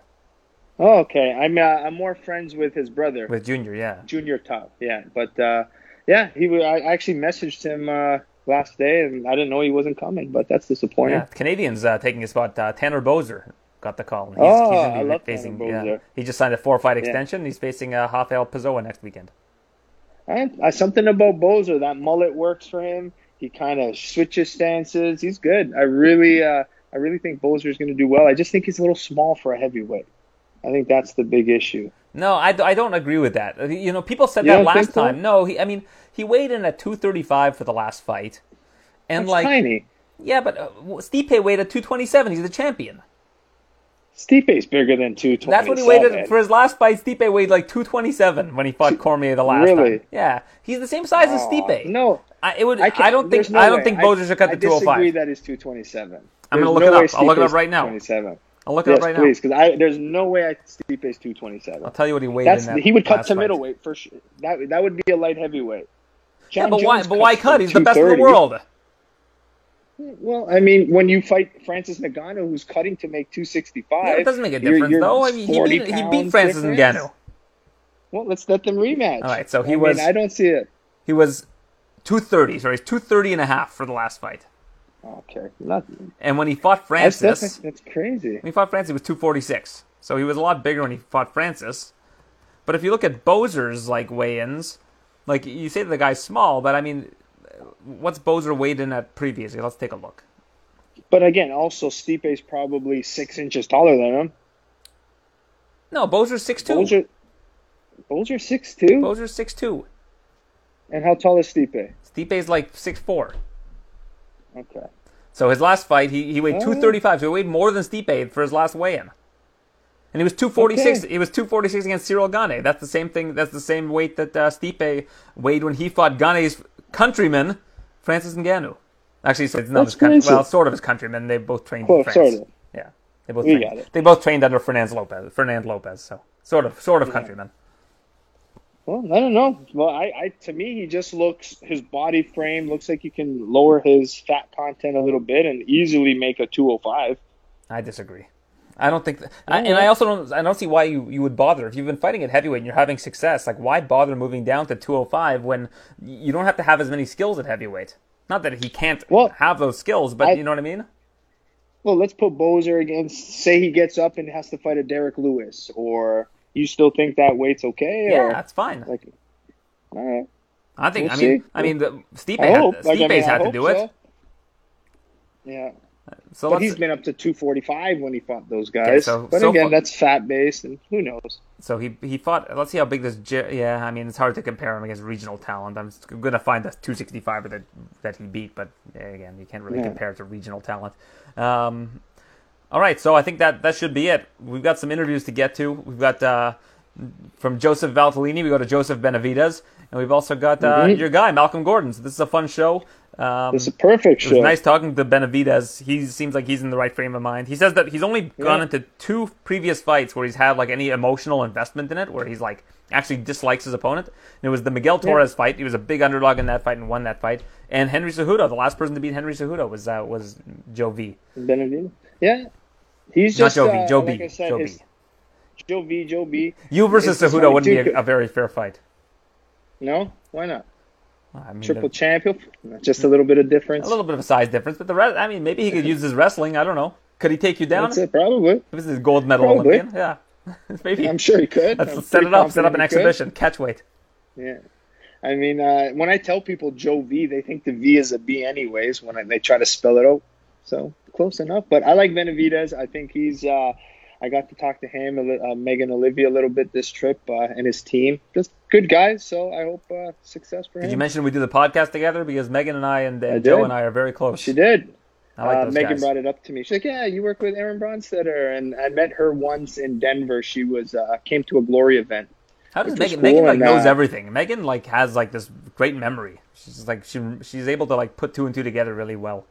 Oh, okay. I'm uh, I'm more friends with his brother, with Junior. Yeah, Junior Top. Yeah, but uh, yeah, he. I actually messaged him uh, last day, and I didn't know he wasn't coming. But that's disappointing. Yeah, Canadians uh, taking his spot. Uh, Tanner Boser got the call. He's, oh, he's I love facing, Tanner Boser. Yeah, he just signed a four fight extension. Yeah. He's facing uh, Rafael Pessoa next weekend. And something about Boser that mullet works for him. He kind of switches stances. He's good. I really, uh, I really think Boser is going to do well. I just think he's a little small for a heavyweight. I think that's the big issue. No, I, I don't agree with that. You know, people said you that last time. So? No, he, I mean, he weighed in at 235 for the last fight. And that's like tiny. Yeah, but uh, Stipe weighed at 227. He's the champion. Stipe's bigger than 227. That's what he weighed for his last fight. Stipe weighed like 227 when he fought Cormier the last really? time. Yeah, he's the same size oh, as Stipe. No, I, it would. I, I don't think. No I don't think Boser should cut I, to 205. I disagree that is 227. I'm gonna look no it up. I'll look it up right now. 27. I'll look it yes, up right please, now. because there's no way I Stipe's 227. I'll tell you what he weighed. That's, in that he would cut to fight. middleweight for sure. That that would be a light heavyweight. John yeah, but Jones why? But why cut? He's the best in the world. Well, I mean, when you fight Francis Ngannou, who's cutting to make 265, yeah, it doesn't make a difference, you're, you're though. I mean, he beat, he beat Francis difference. Ngannou. Well, let's let them rematch. All right, so he I was. Mean, I don't see it. He was 230. Sorry, he's 230 and a half for the last fight. Okay, Not, and when he fought Francis, that's, that's, that's crazy. When he fought Francis, he was 246. So he was a lot bigger when he fought Francis. But if you look at Boser's like weigh-ins, like you say the guy's small, but I mean, what's Boser weighed in at previously? Let's take a look. But again, also Stipe's probably six inches taller than him. No, Boser's six two. Boser six two. Boser's six two. And how tall is Stipe? Stipe's like six four. Okay. So his last fight, he, he weighed oh. 235. So he weighed more than Stipe for his last weigh-in. And he was 246. Okay. He was 246 against Ciryl Gane. That's the same thing. That's the same weight that uh, Stipe weighed when he fought Gane's countryman, Francis Ngannou. Actually, so it's not his country. Well, sort of his countryman. They both trained in France. Sort of. Yeah, they both. Trained, They both trained under Fernand Lopez. Fernand Lopez. So sort of, sort of yeah. countryman. Well, I don't know. Well, I, I to me he just looks his body frame looks like you can lower his fat content a little bit and easily make a 205. I disagree. I don't think, that, I, and I mm-hmm. also don't. I don't see why you, you would bother if you've been fighting at heavyweight and you're having success. Like, why bother moving down to 205 when you don't have to have as many skills at heavyweight? Not that he can't well, have those skills, but I, you know what I mean. Well, let's put Boser against. Say he gets up and has to fight a Derrick Lewis, or you still think that weight's okay? Yeah, or, that's fine. Like, all right. I think. We'll I mean, see. I mean, the, Stipe had, Stipe's like, I mean, had to do so. it. Yeah. So but he's been up to 245 when he fought those guys. Okay, so, but so again, far, that's fat based, and who knows? So he he fought. Let's see how big this. Yeah, I mean, it's hard to compare him against regional talent. I'm going to find the 265 that that he beat, but again, you can't really yeah. compare it to regional talent. Um, all right, so I think that that should be it. We've got some interviews to get to. We've got uh, from Joseph Valtellini, we go to Joseph Benavidez, and we've also got uh, mm-hmm. your guy Malcolm Gordon. So this is a fun show. Um, it's a perfect show. It was nice talking to Benavidez. He seems like he's in the right frame of mind. He says that he's only yeah. gone into two previous fights where he's had like any emotional investment in it, where he's like actually dislikes his opponent. And it was the Miguel Torres yeah. fight. He was a big underdog in that fight and won that fight. And Henry Cejudo, the last person to beat Henry Cejudo was uh, was Joe V. Benavidez. Yeah, he's just not Joe V. Uh, Joe like B. Said, Joe B. Joe V. Joe B. You versus Cejudo wouldn't be a, a very fair fight. No, why not? I mean, Triple the, champion, just a little bit of difference. A little bit of a size difference, but the rest, I mean, maybe he could use his wrestling. I don't know. Could he take you down? That's it, probably. This is gold medal probably. Olympian. Yeah, [laughs] maybe. I'm sure he could. Let's set it up. Set up an exhibition. Could. Catch weight. Yeah. I mean, uh, when I tell people Joe V, they think the V is a B anyways when I, they try to spell it out. So close enough. But I like Benavidez. I think he's. Uh, I got to talk to him, uh, Megan Olivi, a little bit this trip, uh, and his team. Just good guys. So I hope uh, success for him. Did you mention we do the podcast together because Megan and I and, and Joe and I are very close. She did. I like uh, Megan guys. brought it up to me. She's like, "Yeah, you work with Aaron Bronsteter," and I met her once in Denver. She was uh, came to a Glory event. How does Megan? Cool Megan like and, knows uh, everything. Megan like has like this great memory. She's like she she's able to like put two and two together really well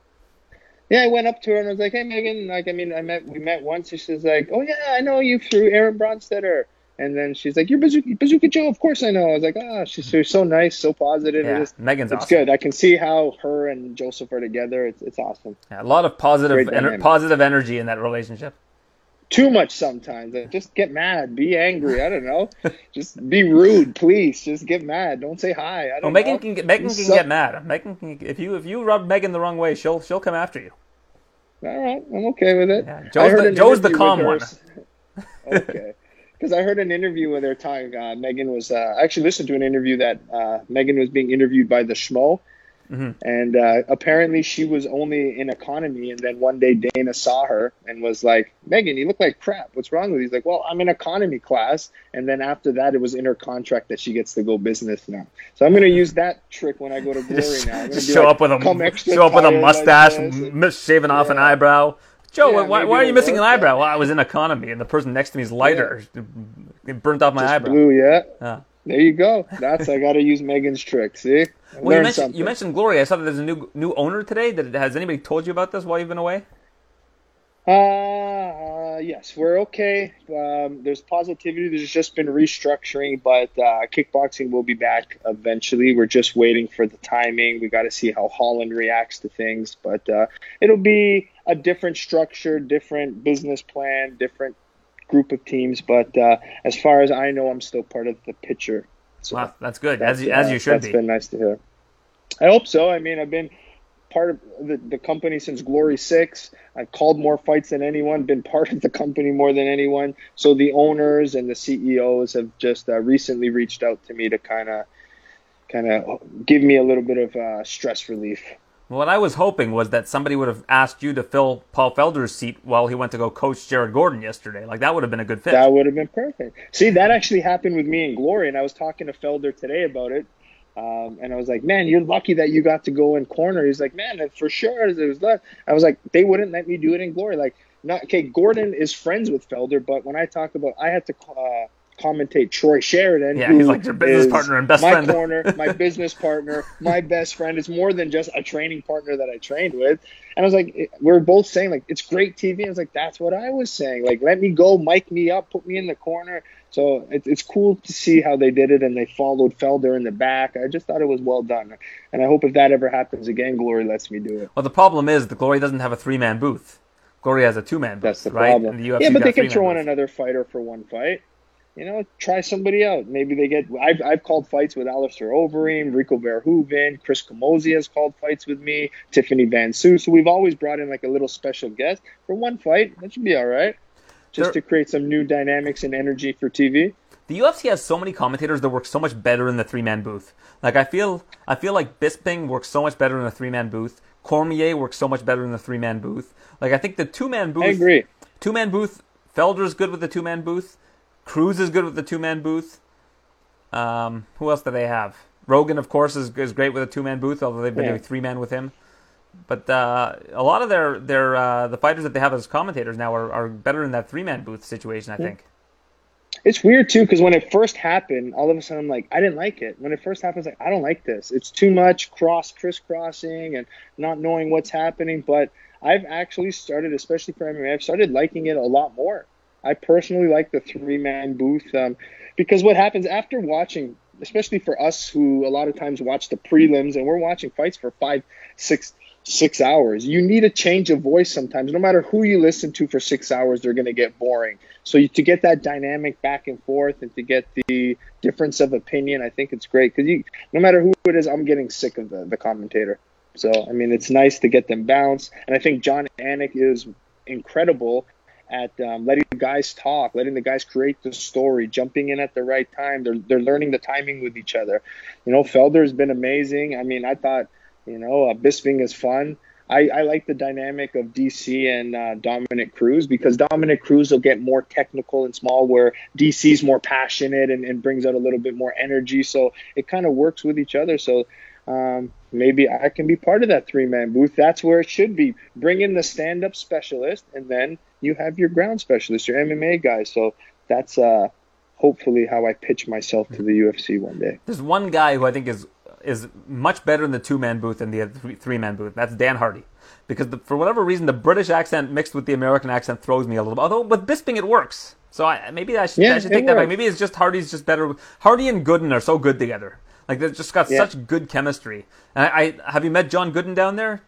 yeah, I went up to her and I was like, "Hey, Megan, like, I mean, I met we met once." And she's like, "Oh yeah, I know you through Aaron Bronsteter." And then she's like, "You're Bazooka, Bazooka Joe, of course I know." I was like, "Ah, oh, she's, she's so nice, so positive." Yeah, just, Megan's it's awesome. good. I can see how her and Joseph are together. It's it's awesome. Yeah, a lot of positive ener- positive energy in that relationship. Too much sometimes. Like, just get mad, be angry. I don't know. [laughs] just be rude, please. Just get mad. Don't say hi. I don't well, Megan know. can get Megan can get mad. Megan can, if you if you rub Megan the wrong way, she'll she'll come after you. All right, I'm okay with it. Yeah, Joe's the- Joe's the calm one. [laughs] okay, because I heard an interview with her talking. Uh, Megan was uh, I actually listened to an interview that uh, Megan was being interviewed by the Schmo, Mm-hmm. and uh, apparently she was only in economy. And then one day Dana saw her and was like, "Megan, you look like crap. What's wrong with you?" He's like, "Well, I'm in economy class." And then after that, it was in her contract that she gets to go business now. So I'm going to use that trick when I go to Glory Just, now. Just show like, up with a show up with a like mustache, this." m- shaving off an eyebrow. Joe, Yeah, why, why are you missing an eyebrow? Well, I was in economy, and the person next to me is lighter. It burnt off my Just eyebrow. blue, yeah. Yeah. There you go. That's I got to use Megan's trick. See, Well, you mentioned, you mentioned Glory. I saw that there's a new new owner today. That has anybody told you about this while you've been away? Uh, uh, yes, we're okay. Um, there's positivity. There's just been restructuring, but uh, kickboxing will be back eventually. We're just waiting for the timing. We got to see how Holland reacts to things, but uh, it'll be a different structure, different business plan, different group of teams. But uh, as far as I know, I'm still part of the picture. So Wow, that's good. that's, as you, as you should that's be. That's been nice to hear. I hope so. I mean, I've been part of the, the company since Glory Six. I've called more fights than anyone, been part of the company more than anyone. So the owners and the CEOs have just uh, recently reached out to me to kind of, kind of give me a little bit of uh, stress relief. What I was hoping was that somebody would have asked you to fill Paul Felder's seat while he went to go coach Jared Gordon yesterday. Like that would have been a good fit. That would have been perfect. See, that actually happened with me and Glory, and I was talking to Felder today about it. Um, and I was like, man, you're lucky that you got to go in corner. He's like, man, for sure. It was that. I was like, they wouldn't let me do it in glory. Like, not okay. Gordon is friends with Felder, but when I talk about, I had to uh, commentate Troy Sheridan. Yeah, he's like your business partner and best my friend. [laughs] corner, my business partner, my best friend. It's more than just a training partner that I trained with. And I was like, eh, we're both saying like it's great TV. I was like, that's what I was saying. Like, let me go, mic me up, put me in the corner. So it, it's cool to see how they did it, and they followed Felder in the back. I just thought it was well done, and I hope if that ever happens again, Glory lets me do it. Well, the problem is the Glory doesn't have a three man booth. Glory has a two man booth. That's the right? problem. The UFC yeah, but they can throw in another fighter for one fight. You know, try somebody out. Maybe they get. I've, I've called fights with Alistair Overeem, Rico Verhoeven, Chris Camozzi has called fights with me, Tiffany van Soest. So we've always brought in like a little special guest for one fight. That should be all right. Just There- to create some new dynamics and energy for TV. The UFC has so many commentators that work so much better in the three man booth. Like I feel, I feel like Bisping works so much better in the three man booth. Cormier works so much better in the three man booth. Like I think the two man booth. I agree. Two man booth. Felder's good with the two man booth. Cruz is good with the two man booth. Um, who else do they have? Rogan, of course, is, is great with a two man booth, although they've been Yeah. doing three man with him. But uh, a lot of their their uh, the fighters that they have as commentators now are, are better in that three man booth situation. I think. It's weird too because when it first happened, all of a sudden I'm like, I didn't like it. When it first happened, I was like, I don't like this. It's too much cross crisscrossing and not knowing what's happening. But I've actually started, especially for MMA, I've started liking it a lot more. I personally like the three man booth um, because what happens after watching, especially for us who a lot of times watch the prelims and we're watching fights for five, six, six hours. You need a change of voice sometimes. No matter who you listen to for six hours, they're going to get boring. So you, to get that dynamic back and forth and to get the difference of opinion, I think it's great because you, no matter who it is, I'm getting sick of the, the commentator. So I mean, it's nice to get them bounce, and I think Jon Anik is incredible at um, letting the guys talk, letting the guys create the story, jumping in at the right time. They're they're learning the timing with each other. You know, Felder's been amazing. I mean, I thought you know uh, Bisping is fun. I, I like the dynamic of DC and uh, Dominic Cruz because Dominic Cruz will get more technical and small, where DC's more passionate and, and brings out a little bit more energy. So it kind of works with each other. So um, maybe I can be part of that three man booth. That's where it should be. Bring in the stand up specialist, and then you have your ground specialist, your MMA guy. So that's uh, hopefully how I pitch myself to the UFC one day. There's one guy who I think is is much better in the two man booth than the three man booth. That's Dan Hardy, because the, for whatever reason the British accent mixed with the American accent throws me a little. bit. Although with Bisping it works, so I, maybe I should, Yeah, I should take that back. Maybe it's just Hardy's just better. Hardy and Gooden are so good together. Like they've just got Yeah. such good chemistry. And I, I have you met John Gooden down there?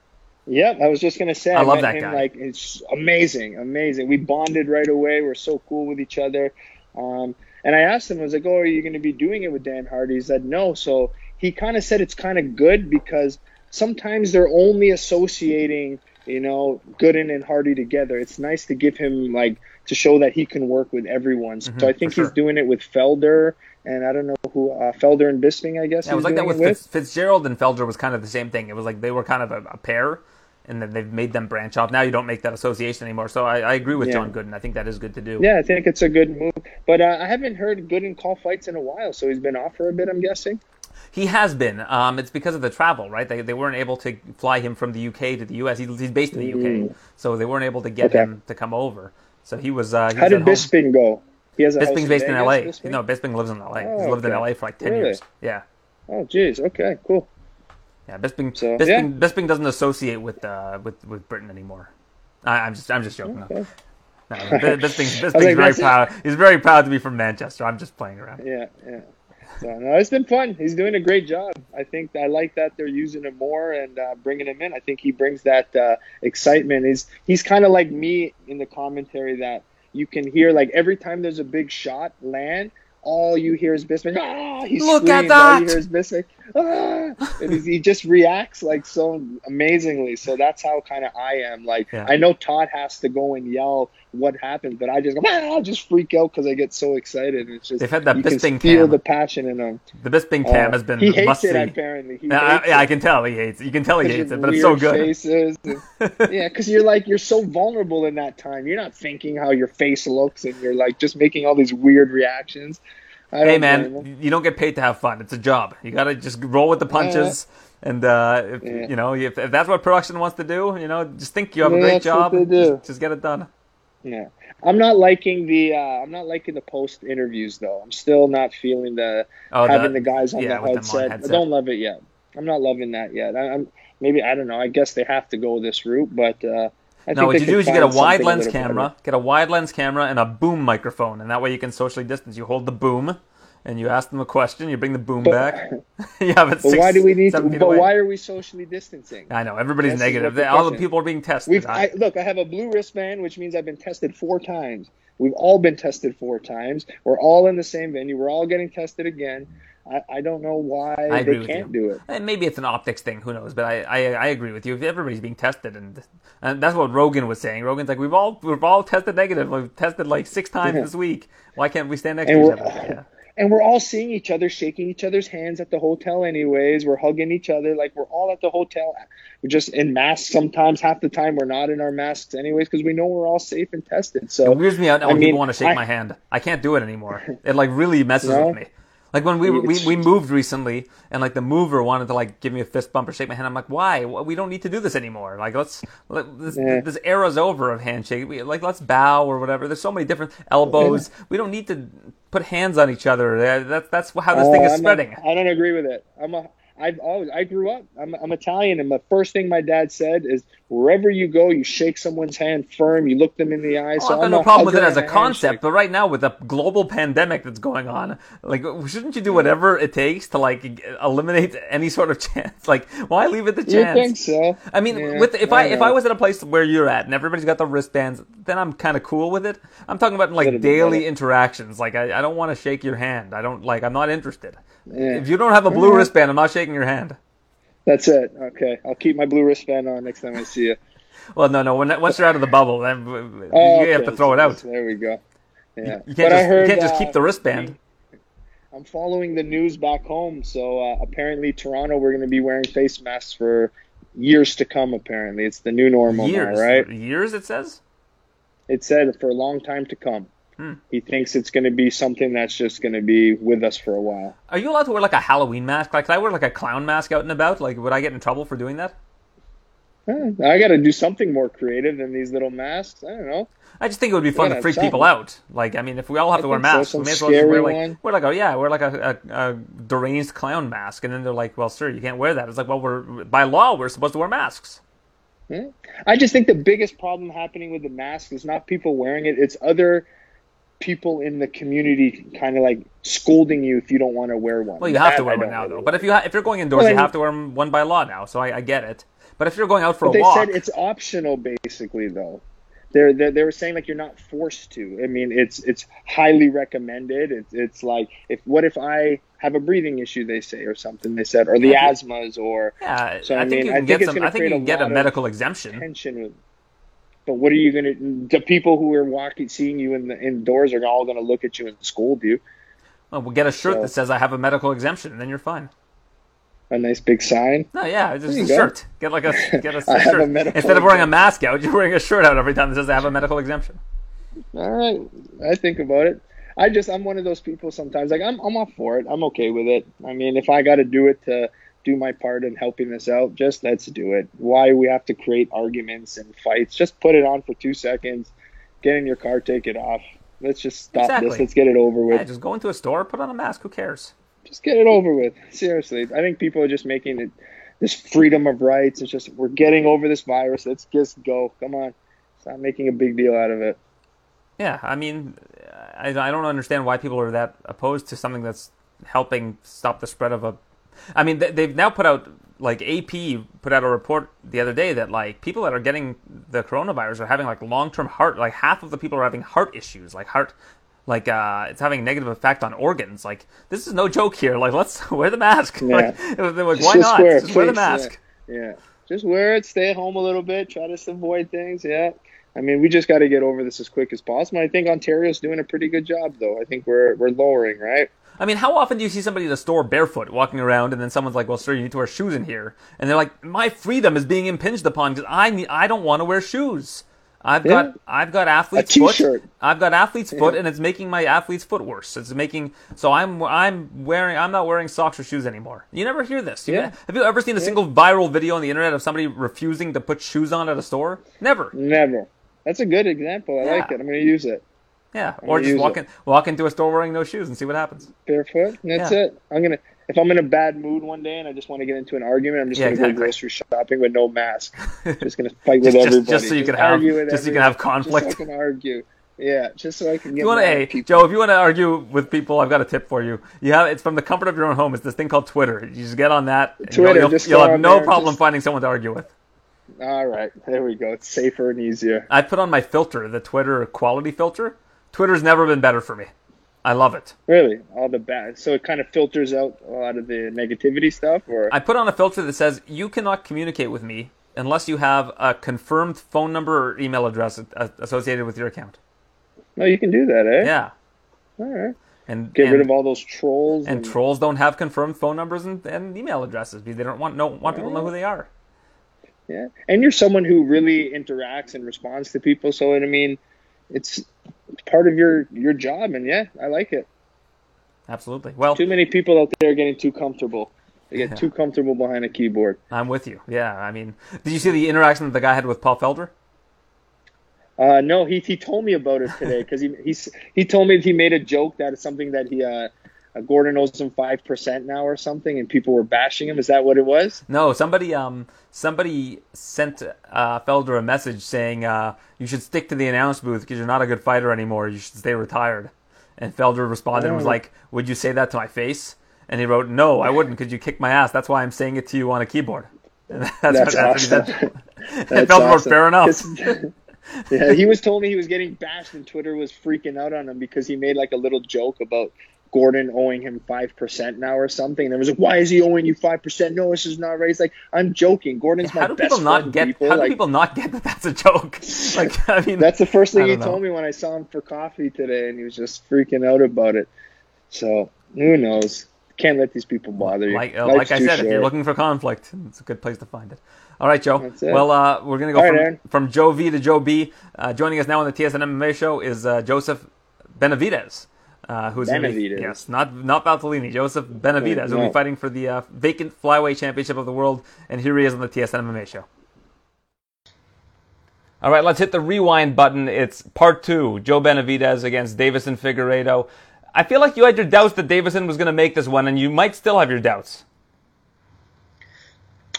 Yep, I was just gonna say. I, I love that him, guy. Like it's amazing, amazing. We bonded right away. We're so cool with each other. Um, and I asked him, I was like, "Oh, are you going to be doing it with Dan Hardy?" He said, "No." So he kind of said it's kind of good because sometimes they're only associating, you know, Gooden and Hardy together. It's nice to give him like to show that he can work with everyone. So Mhm, I think he's sure. doing it with Felder and I don't know who uh, Felder and Bisping. I guess Yeah, it was like that with with. Fitz, Fitzgerald and Felder was kind of the same thing. It was like they were kind of a, a pair, and then they've made them branch off. Now you don't make that association anymore. So I, I agree with Yeah. John Gooden. I think that is good to do. Yeah, I think it's a good move. But uh, I haven't heard Gooden call fights in a while, so he's been off for a bit. I'm guessing. He has been. Um, it's because of the travel, right? They, they weren't able to fly him from the UK to the US. He's, he's based in the UK, so they weren't able to get Mm. Okay. him to come over. So he was. Uh, he How was did. Bisping go? He has a Bisping's based in Vegas, LA. Bisping? No, Bisping lives in LA. He's Oh, lived in. LA for like ten Really? years. Yeah, Oh, geez. Okay, cool. yeah. Bisping, So, Bisping, yeah. Bisping doesn't associate with uh, with with Britain anymore. I, I'm just I'm just joking. Okay. No, no, Bisping's, Bisping's like, very proud. He's very proud to be from Manchester. I'm just playing around. Yeah, yeah. So no, it's been fun. He's doing a great job. I think I like that they're using him more and uh, bringing him in. I think he brings that uh, excitement. He's he's kind of like me in the commentary that you can hear like every time there's a big shot land. All you hear is Bisping. Ah, he Look at screams. All you that! hear is Bisping. Ah, and he just reacts like so amazingly. So that's how kind of I am. Like Yeah. I know Todd has to go and yell what happened, but I just go, ah, I just freak out because I get so excited. It's just They've had that you can Bisping feel cam. the passion in him. The Bisping cam Uh, has been he hates must it see. apparently. He Yeah, I, yeah, I can tell he hates it. You can tell he hates it, but it's so good. Faces and- [laughs] yeah, because you're like you're so vulnerable in that time. You're not thinking how your face looks, and you're like just making all these weird reactions. Hey don't blame him. man, you don't get paid to have fun. It's a job. You gotta just roll with the punches. And uh, if, Yeah. you know, if, if that's what production wants to do, you know, just think you have a great job. Just, just get it done. Yeah, I'm not liking the uh, I'm not liking the post interviews though. I'm still not feeling the Oh, having the, guys on yeah, the them on headset. headset. I don't love it yet. I'm not loving that yet. I, I'm maybe I don't know. I guess they have to go this route, but uh, I No, what you do is you get a wide lens little better. camera, get a wide lens camera and a boom microphone, and that way you can socially distance. You hold the boom, and you ask them a question. You bring the boom But- back. [laughs] [laughs] you have it. But six, why do we need to? But away. why are we socially distancing? I know everybody's This is negative. the All the people are being tested. I, look. I have a blue wristband, which means I've been tested four times. We've all been tested four times. We're all in the same venue. We're all getting tested again. I, I don't know why I agree they can't you. do it. And maybe it's an optics thing. Who knows? But I, I, I agree with you. If everybody's being tested, and and that's what Rogan was saying. Rogan's like, we've all we've all tested negative. We've tested like six [laughs] times Yeah. this week. Why can't we stand next And to each other? Yeah. [laughs] and we're all seeing each other, shaking each other's hands at the hotel. Anyways, we're hugging each other like we're all at the hotel. We're just in masks. Sometimes half the time we're not in our masks, anyways, because we know we're all safe and tested. So It weirds me out now I when mean, people want to shake I- my hand. I can't do it anymore. [laughs] It like really messes with me. Like when we, we we moved recently, and like the mover wanted to like give me a fist bump or shake my hand. I'm like, why? We don't need to do this anymore. Like let's let, this, Yeah. this era's over of handshake. We, like let's bow or whatever. There's so many different elbows. We don't need to put hands on each other. Uh, That's that's how this Oh, thing is I'm spreading. I don't agree with it. I'm a. I've always. I grew up. I'm, I'm Italian, and the first thing my dad said is, wherever you go, you shake someone's hand firm. You look them in the eye. Well, so I've got no problem with it as a concept, but right now with the global pandemic that's going on, like, shouldn't you do whatever it takes to like eliminate any sort of [laughs] chance? Like, why leave it to You think so? I mean, Yeah, with if I, don't if. I was at a place where you're at and everybody's got the wristbands, then I'm kind of cool with it. I'm talking about like daily interactions. Like, I, I don't want to shake your hand. I don't like. I'm not interested. Yeah. If you don't have a blue wristband, I'm not shaking your hand. That's it. Okay, I'll keep my blue wristband on next time I see you. Well, no, no. When once you're out of the bubble, then you Oh, have to throw it out. There we go. Yeah, You can't just heard, you can't just uh, keep the wristband. I'm following the news back home. So uh, apparently, Toronto, we're going to be wearing face masks for years to come. Apparently, it's the new normal Years, now, right? Years, it says. It said for a long time to come. Hmm. He thinks it's going to be something that's just going to be with us for a while. Are you allowed to wear like a Halloween mask? Like, could I wear like a clown mask out and about? Like, would I get in trouble for doing that? Eh, I got to do something more creative than these little masks. I don't know. I just think it would be fun Yeah, to freak people out. Like, I mean, if we all have I to wear think so, masks, we may as well just wear like one. wear like a yeah, wear like a, a, a deranged clown mask, and then they're like, "Well, sir, you can't wear that." It's like, well, we're by law we're supposed to wear masks. I just think the biggest problem happening with the mask is not people wearing it; it's other people in the community kind of like scolding you if you don't want to wear one. Well, you have That to wear one now, though. But if you ha- if you're going indoors, Well, you have to wear one by law now. So I, I get it. But if you're going out for a they walk, said it's optional, basically, though. They're, they're, they were saying like you're not forced to. I mean, it's it's highly recommended. It's it's like if what if I have a breathing issue? They say or something. They said or the Yeah. asthmas or yeah, So, I, I think mean, you I can think get it's some. I think you can a get a medical exemption. tension with. But what are you gonna? The people who are walking, seeing you in the indoors, are all gonna look at you and scold you. Well, we'll get a shirt So- that says I have a medical exemption, and then you're fine. A nice big sign. No, yeah, just a go. shirt. Get like a [laughs] get a have shirt a instead of wearing a mask out. [laughs] You're wearing a shirt out every time that says I have a medical exemption. All right, I think about it. I just I'm one of those people sometimes like I'm I'm all for it. I'm okay with it. I mean, if I got to do it to do my part in helping this out, just let's do it. Why we have to create arguments and fights? Just put it on for two seconds, get in your car, take it off. Let's just stop Exactly. this. Let's get it over with. Yeah, just go into a store, put on a mask. Who cares? just get it over with. Seriously, I think people are just making it this freedom of rights. It's just we're getting over this virus. Let's just go. Come on, stop making a big deal out of it. Yeah, I mean, I, I don't understand why people are that opposed to something that's helping stop the spread of a. I mean, they, they've now put out like AP put out a report the other day that like people that are getting the coronavirus are having like long term heart like half of the people are having heart issues like heart like uh it's having a negative effect on organs like this is no joke here like let's [laughs] wear the mask like, [laughs] they're like why not wear just wear the mask Yeah. yeah, just wear it. Stay at home a little bit. Try to avoid things. Yeah. I mean, we just got to get over this as quick as possible. I think Ontario's doing a pretty good job, though. I think we're we're lowering, right? I mean, how often do you see somebody at a store barefoot walking around, and then someone's like, "Well, sir, you need to wear shoes in here," and they're like, "My freedom is being impinged upon because I need, I don't want to wear shoes. I've Yeah. got I've got athlete's foot. I've got athlete's foot, and it's making my athlete's foot worse. It's making so I'm I'm wearing I'm not wearing socks or shoes anymore. You never hear this. You- Yeah. Have you ever seen a single viral video on the internet of somebody refusing to put shoes on at a store? Never. Never. That's a good example. I like it. I'm going to use it. Yeah. Or just walk it. in walk into a store wearing no shoes and see what happens. Barefoot. That's Yeah. it. I'm gonna. If I'm in a bad mood one day and I just want to get into an argument, I'm just Yeah, gonna exactly. go grocery shopping with no mask. [laughs] just gonna fight with Just- just- everybody. just so you can have- just so you can have conflict. Just so I can argue. Yeah, just so I can get. You want to, hey, people. Joe, if you want to argue with people, I've got a tip for you. You have it's from the comfort of your own home. It's this thing called Twitter. You just get on that. Twitter, you'll, you'll, just you'll have no problem just- finding someone to argue with. All right, there we go. It's safer and easier. I put on my filter, the Twitter quality filter. Twitter's never been better for me. I love it. Really, all the bad. So it kind of filters out a lot of the negativity stuff, or I put on a filter that says you cannot communicate with me unless you have a confirmed phone number or email address associated with your account. no, you can do that, eh? Yeah, All right. and Get and, rid of all those trolls. and trolls don't have confirmed phone numbers and, and email addresses because they don't want no want people to know who they are. Yeah, and you're someone who really interacts and responds to people. So I mean, it's it's part of your your job, and yeah, I like it. Absolutely. Well, Too many people out there are getting too comfortable. They get Yeah. too comfortable behind a keyboard. I'm with you. Yeah, I mean, did you see the interaction that the guy had with Paul Felder? Uh, no, he he told me about it today because he he's, he told me he made a joke that is something that he uh, uh, Gordon owes him five percent now or something, and people were bashing him. Is that what it was? No, somebody um somebody sent uh, Felder a message saying uh, you should stick to the announce booth because you're not a good fighter anymore. You should stay retired. And Felder responded and was like, "Would you say that to my face?" And he wrote, "No, I wouldn't because you kicked my ass. That's why I'm saying it to you on a keyboard." And that's, [laughs] That's what, that's what he awesome. [laughs] Felder wrote, awesome. "Fair enough." [laughs] yeah, he was told me he was getting bashed, and Twitter was freaking out on him because he made like a little joke about Gordon owing him five percent now or something. And it was like, "Why is he owing you five percent? No, this is not right." He's like, "I'm joking. Gordon's my How do best people not friend." get? people. How do people not get that that's a joke? [laughs] Like, I mean, That's the first thing he know. told me when I saw him for coffee today, and he was just freaking out about it. So who knows? Can't let these people bother you. like uh, like I too said, if you're looking for conflict, it's a good place to find it. All right, Joe. That's it. Well, uh, we're gonna go All right, from, Aaron. from from Joe V to Joe B. Uh, joining us now on the TSN MMA show is uh, Joseph Benavidez. Uh, who's gonna be- yes, not not Valtellini, Joseph Benavidez, who'll be fighting for the uh, vacant flyweight championship of the world, and here he is on the TSN MMA show. All right, let's hit the rewind button. It's part two: Joe Benavidez against Deiveson Figueiredo. I feel like you had your doubts that Deiveson was going to make this one, and you might still have your doubts.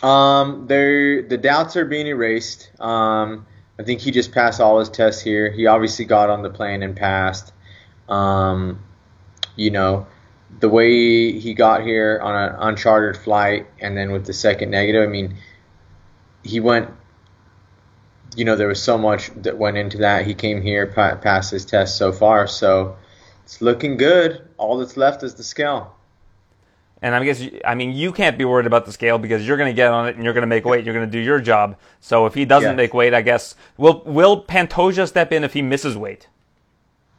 Um, there the doubts are being erased. Um, I think he just passed all his tests here. He obviously got on the plane and passed. Um, you know, the way he got here on an unchartered flight and then with the second negative, I mean, he went. You know, there was so much that went into that. He came here, passed his test so far, so it's looking good. All that's left is the scale. And I guess I mean you can't be worried about the scale because you're going to get on it and you're going to make weight. You're going to do your job. So if he doesn't yes. make weight, I guess will will Pantoja step in if he misses weight?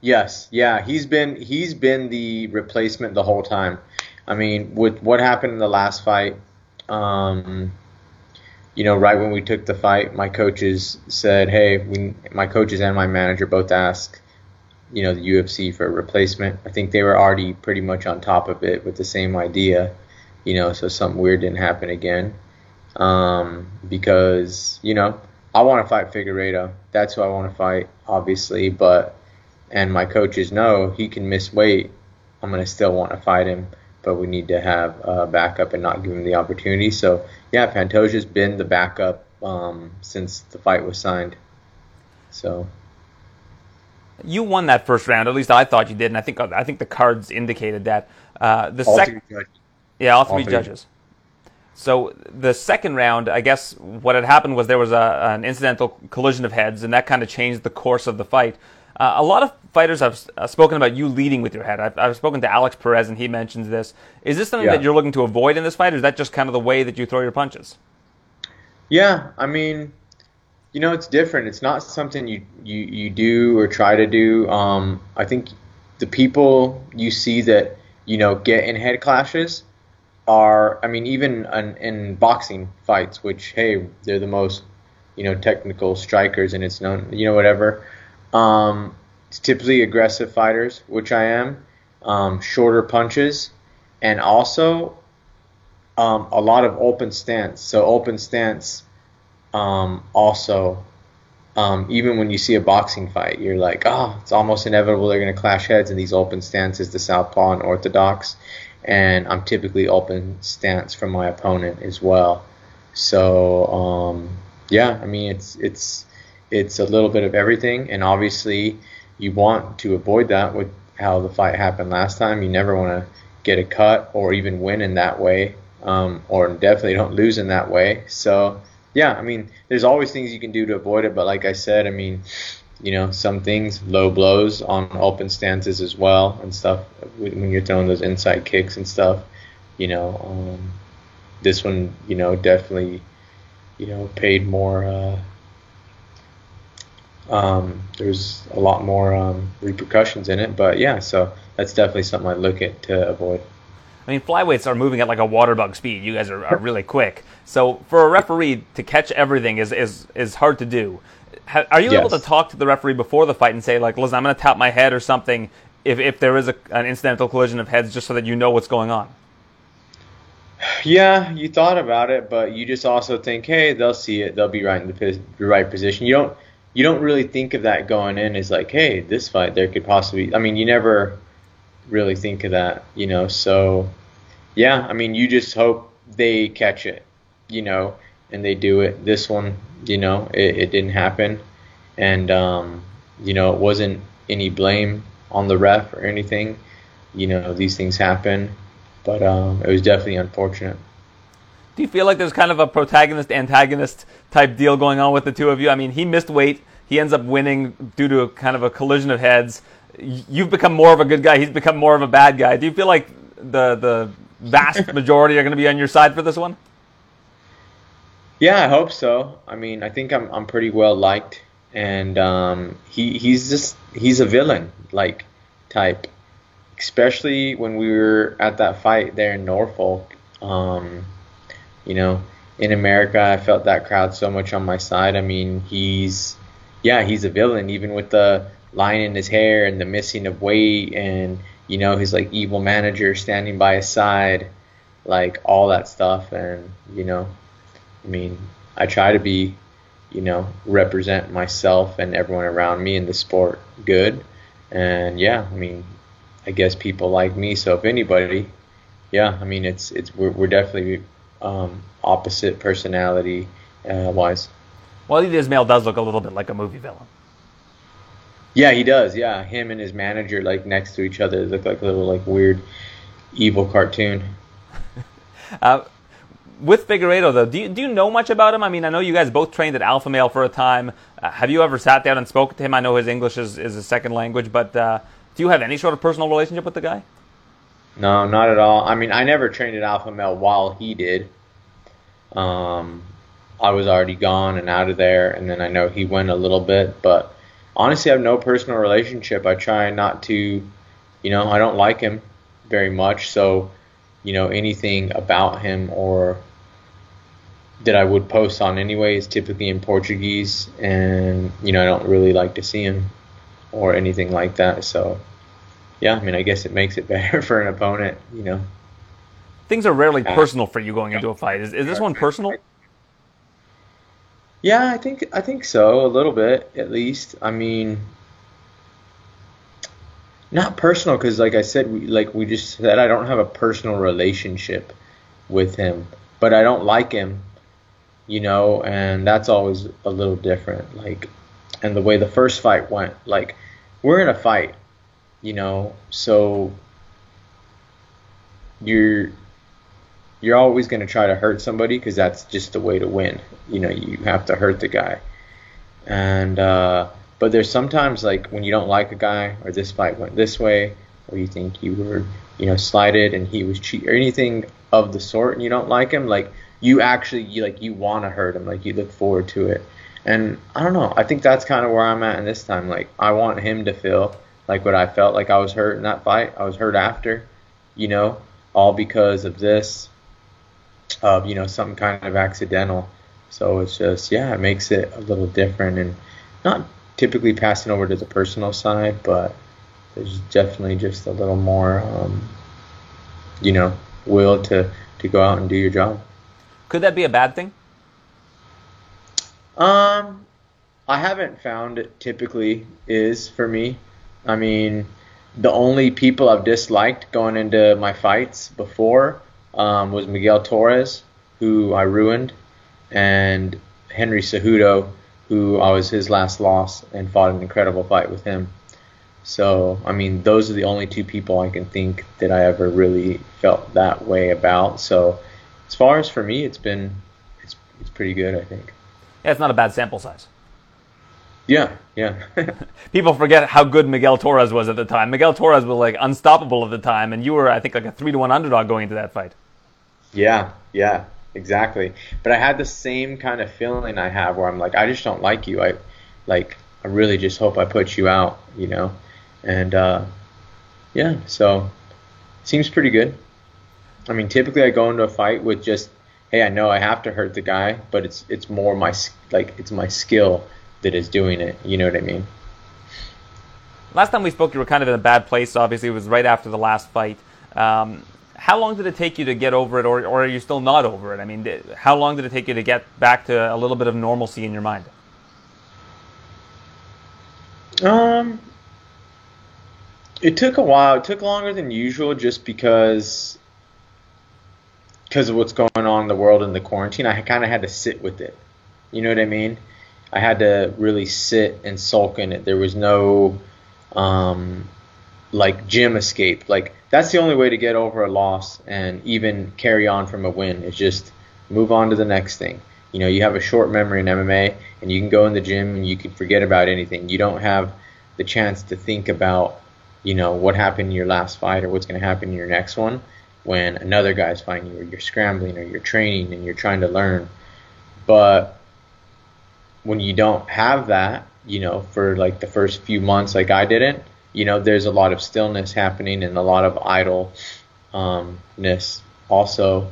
Yes, yeah, he's been he's been the replacement the whole time. I mean, with what happened in the last fight, um, you know, right when we took the fight, my coaches said, "Hey, we, my coaches and my manager both asked, you know the UFC for a replacement. I think they were already pretty much on top of it with the same idea, you know, so something weird didn't happen again. Um, because you know I want to fight Figueiredo. That's who I want to fight, obviously. But and my coaches know he can miss weight. I'm gonna still want to fight him, but we need to have a backup and not give him the opportunity. So yeah, Pantoja's been the backup um, since the fight was signed. So you won that first round. At least I thought you did, and I think I think the cards indicated that. Uh, the second, yeah, all three, all three, judges. So the second round, I guess what had happened was there was a, an incidental collision of heads, and that kind of changed the course of the fight. Uh, a lot of fighters have uh, spoken about you leading with your head. I've, I've, spoken to Alex Perez, and he mentions this. Is this something yeah. that you're looking to avoid in this fight, or is that just kind of the way that you throw your punches? Yeah, I mean, you know, it's different. It's not something you, you, you do or try to do. Um, I think the people you see that, you know, get in head clashes are, I mean, even in, in boxing fights, which, hey, they're the most, you know, technical strikers and it's known, you know, whatever. Um, typically aggressive fighters, which I am, um, shorter punches, and also um, a lot of open stance. So open stance um, also, um, even when you see a boxing fight, you're like, oh, it's almost inevitable they're going to clash heads in these open stances, the southpaw and orthodox. And I'm typically open stance from my opponent as well. So um, yeah, I mean it's it's it's a little bit of everything, and obviously you want to avoid that with how the fight happened last time. You never want to get a cut or even win in that way, um, or definitely don't lose in that way. So yeah, I mean, there's always things you can do to avoid it, but like I said, I mean, you know, some things, low blows on open stances as well and stuff when you're throwing those inside kicks and stuff. You know, um, this one, you know, definitely, you know, paid more. Uh, um, there's a lot more um, repercussions in it, but yeah, so that's definitely something I look at to avoid. I mean, flyweights are moving at like a water bug speed. You guys are, are really quick. So for a referee to catch everything is is, is hard to do. are you yes. able to talk to the referee before the fight and say like, listen, I'm going to tap my head or something if, if there is a, an incidental collision of heads, just so that you know what's going on? Yeah, you thought about it, but you just also think, hey, they'll see it. They'll be right in the, the right position. You don't you don't really think of that going in as like, hey, this fight there could possibly. I mean, you never really think of that, you know. So, yeah, I mean, you just hope they catch it, you know, and they do it. This one, you know, it, it didn't happen, and um, you know, it wasn't any blame on the ref or anything. You know, these things happen, but um, it was definitely unfortunate. Do you feel like there's kind of a protagonist antagonist type deal going on with the two of you? I mean, he missed weight. He ends up winning due to a kind of a collision of heads you've become more of a good guy. He's become more of a bad guy. Do you feel like the the vast [laughs] majority are going to be on your side for this one? Yeah, I hope so. I mean, I think I'm I'm pretty well liked, and um, he he's just he's a villain like type, especially when we were at that fight there in Norfolk. Um, you know, in America, I felt that crowd so much on my side. I mean, he's yeah, he's a villain even with the line in his hair and the missing of weight and you know his like evil manager standing by his side like all that stuff. And you know i mean i try to be you know represent myself and everyone around me in the sport good. And yeah i mean i guess people like me. So if anybody yeah i mean it's it's we're, we're definitely um, opposite personality uh, wise well Ismail does look a little bit like a movie villain yeah, he does. Yeah, him and his manager like next to each other look like a little like weird evil cartoon. [laughs] uh, with Figueiredo, though, do you, do you know much about him? I mean, I know you guys both trained at Alpha Male for a time. Uh, have you ever sat down and spoken to him? I know his English is, is a second language, but uh, do you have any sort of personal relationship with the guy? No, not at all. I mean, I never trained at Alpha Male while he did. Um, I was already gone and out of there, and then I know he went a little bit, but honestly, I have no personal relationship. I try not to, you know, I don't like him very much, so you know anything about him or that I would post on anyway is typically in Portuguese, and you know I don't really like to see him or anything like that. So yeah, I mean I guess it makes it [laughs] better for an opponent, you know. Things are rarely uh, personal for you going into a fight. Is, is this one personal? Yeah, I think I think so a little bit at least. I mean, not personal because like I said, we, like we just said, I don't have a personal relationship with him, but I don't like him, you know, and that's always a little different. Like, and the way the first fight went, like we're in a fight, you know, so you're you're always going to try to hurt somebody because that's just the way to win. You know, you have to hurt the guy, and. uh but there's sometimes like when you don't like a guy, or this fight went this way, or you think you were, you know, slighted and he was cheat, or anything of the sort, and you don't like him, like you actually, you, like you want to hurt him, like you look forward to it. And I don't know, I think that's kind of where I'm at in this time. Like I want him to feel like what I felt like I was hurt in that fight. I was hurt after, you know, all because of this, of you know, some kind of accidental. So it's just yeah, it makes it a little different and not typically passing over to the personal side, but there's definitely just a little more, um, you know, will to, to go out and do your job. Could that be a bad thing? Um, I haven't found it typically is for me. I mean, the only people I've disliked going into my fights before um, was Miguel Torres, who I ruined, and Henry Cejudo, who I was his last loss and fought an incredible fight with him. So, I mean, those are the only two people I can think that I ever really felt that way about. So, as far as for me, it's been it's it's pretty good, I think. Yeah, it's not a bad sample size. Yeah, yeah. [laughs] People forget how good Miguel Torres was at the time. Miguel Torres was like unstoppable at the time, and you were, I think, like a three to one underdog going into that fight. Yeah, yeah exactly. But I had the same kind of feeling I have where I'm like, I just don't like you. I like, I really just hope I put you out, you know. And uh, yeah, so seems pretty good. I mean, typically I go into a fight with just, hey, I know I have to hurt the guy, but it's it's more my like it's my skill that is doing it. You know what I mean? Last time we spoke, you were kind of in a bad place. Obviously, it was right after the last fight. Um, how long did it take you to get over it, or, or are you still not over it? I mean, how long did it take you to get back to a little bit of normalcy in your mind? Um, it took a while. It took longer than usual, just because because of what's going on in the world in the quarantine. I kind of had to sit with it. You know what I mean? I had to really sit and sulk in it. There was no um, like gym escape. Like that's the only way to get over a loss and even carry on from a win is just move on to the next thing. You know, you have a short memory in MMA and you can go in the gym and you can forget about anything. You don't have the chance to think about, you know, what happened in your last fight or what's going to happen in your next one when another guy's fighting you or you're scrambling or you're training and you're trying to learn. But when you don't have that, you know, for like the first few months like I didn't, you know, there's a lot of stillness happening and a lot of idleness also.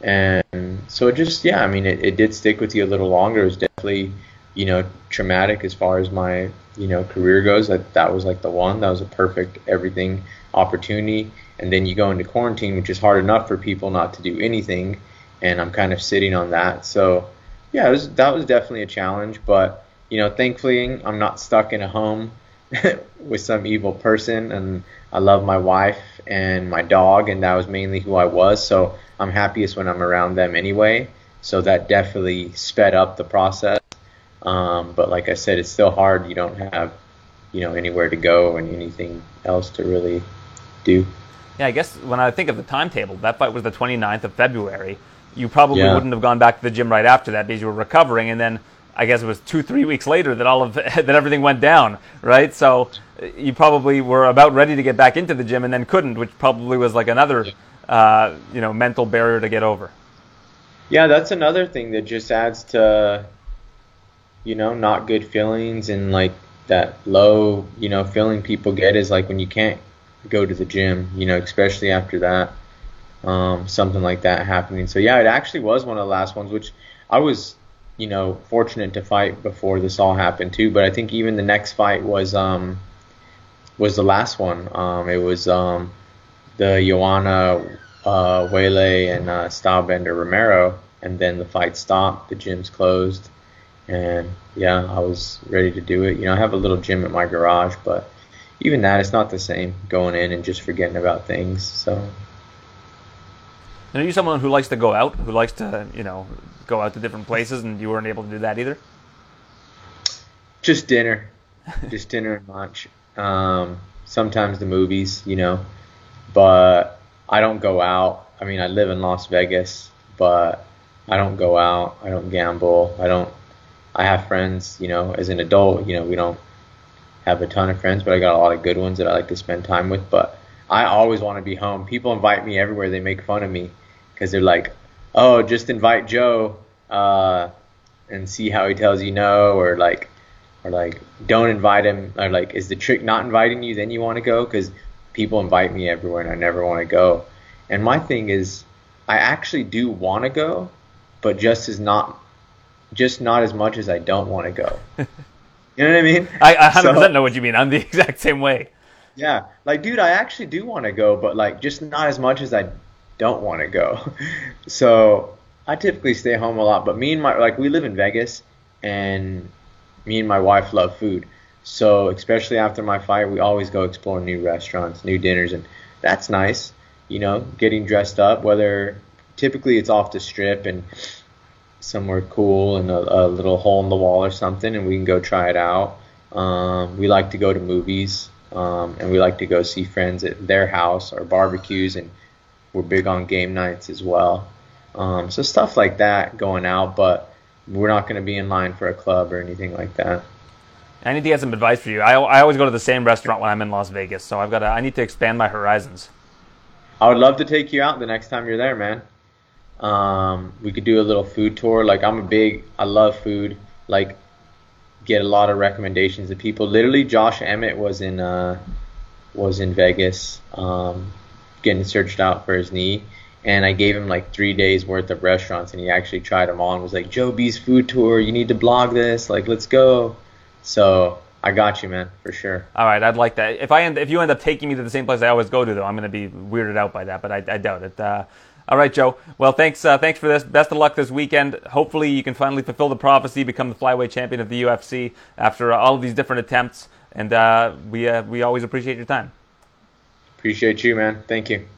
And so it just, yeah, I mean, it, it did stick with you a little longer. It was definitely, you know, traumatic as far as my, you know, career goes. That that was like the one. That was a perfect everything opportunity. And then you go into quarantine, which is hard enough for people not to do anything. And I'm kind of sitting on that. So, yeah, was, that was definitely a challenge. But, you know, thankfully, I'm not stuck in a home [laughs] with some evil person, and I love my wife and my dog, and that was mainly who I was. So I'm happiest when I'm around them anyway. So that definitely sped up the process. Um, but like I said, it's still hard. You don't have, you know, anywhere to go and anything else to really do. Yeah, I guess when I think of the timetable, that fight was the 29th of February. You probably Yeah. wouldn't have gone back to the gym right after that because you were recovering, and then I guess it was two, three weeks later that all of [laughs] that everything went down, right? So you probably were about ready to get back into the gym and then couldn't, which probably was like another, uh, you know, mental barrier to get over. Yeah, that's another thing that just adds to, you know, not good feelings and like that low, you know, feeling people get is like when you can't go to the gym, you know, especially after that, um, something like that happening. So yeah, it actually was one of the last ones, which I was, you know, fortunate to fight before this all happened too. But I think even the next fight was, um, was the last one. Um, it was um, the Joanna uh, Weili and uh, Stylebender Romero, and then the fight stopped. The gym's closed, and yeah, I was ready to do it. You know, I have a little gym at my garage, but even that, it's not the same going in and just forgetting about things. So And are you someone who likes to go out, who likes to, you know, go out to different places, and you weren't able to do that either? just dinner, just dinner and lunch. Um, sometimes the movies, you know, but I don't go out. I mean, I live in Las Vegas, but I don't go out. I don't gamble. I don't. I have friends, you know, as an adult, you know, we don't have a ton of friends, but I got a lot of good ones that I like to spend time with. But I always want to be home. People invite me everywhere. They make fun of me because they're like, "Oh, just invite Joe uh, and see how he tells you no," or like, or like, "Don't invite him," or like, "Is the trick not inviting you? Then you want to go?" Because people invite me everywhere and I never want to go. And my thing is, I actually do want to go, but just as not, just not as much as I don't want to go. [laughs] You know what I mean? I, I 100% So- know what you mean. I'm the [laughs] exact same way. yeah, like dude, I actually do want to go, but like just not as much as I don't want to go. [laughs] so I typically stay home a lot. But me and my like we live in Vegas, and me and my wife love food. So especially after my fight, we always go explore new restaurants, new dinners, and that's nice. You know, getting dressed up. Whether typically it's off the strip and somewhere cool and a, a little hole in the wall or something, and we can go try it out. Um, we like to go to movies, um, and we like to go see friends at their house or barbecues, and we're big on game nights as well. Um, so stuff like that going out, but we're not going to be in line for a club or anything like that. I need to get some advice for you. I, I always go to the same restaurant when I'm in Las Vegas, so I've got to, I need to expand my horizons. I would love to take you out the next time you're there, man. Um, we could do a little food tour. Like I'm a big, I love food. Like get a lot of recommendations of people. Literally, Josh Emmett was in uh, was in Vegas, um, getting searched out for his knee, and I gave him like three days worth of restaurants, and he actually tried them all and was like, "Joe B's food tour. You need to blog this. Like, let's go." So I got you, man, for sure. All right, I'd like that. If I end, if you end up taking me to the same place I always go to, though, I'm going to be weirded out by that. But I, I doubt it. Uh, all right, Joe. Well, thanks. Uh, thanks for this. Best of luck this weekend. Hopefully, you can finally fulfill the prophecy, become the flyweight champion of the UFC after uh, all of these different attempts. And uh, we uh, we always appreciate your time. Appreciate you, man. Thank you.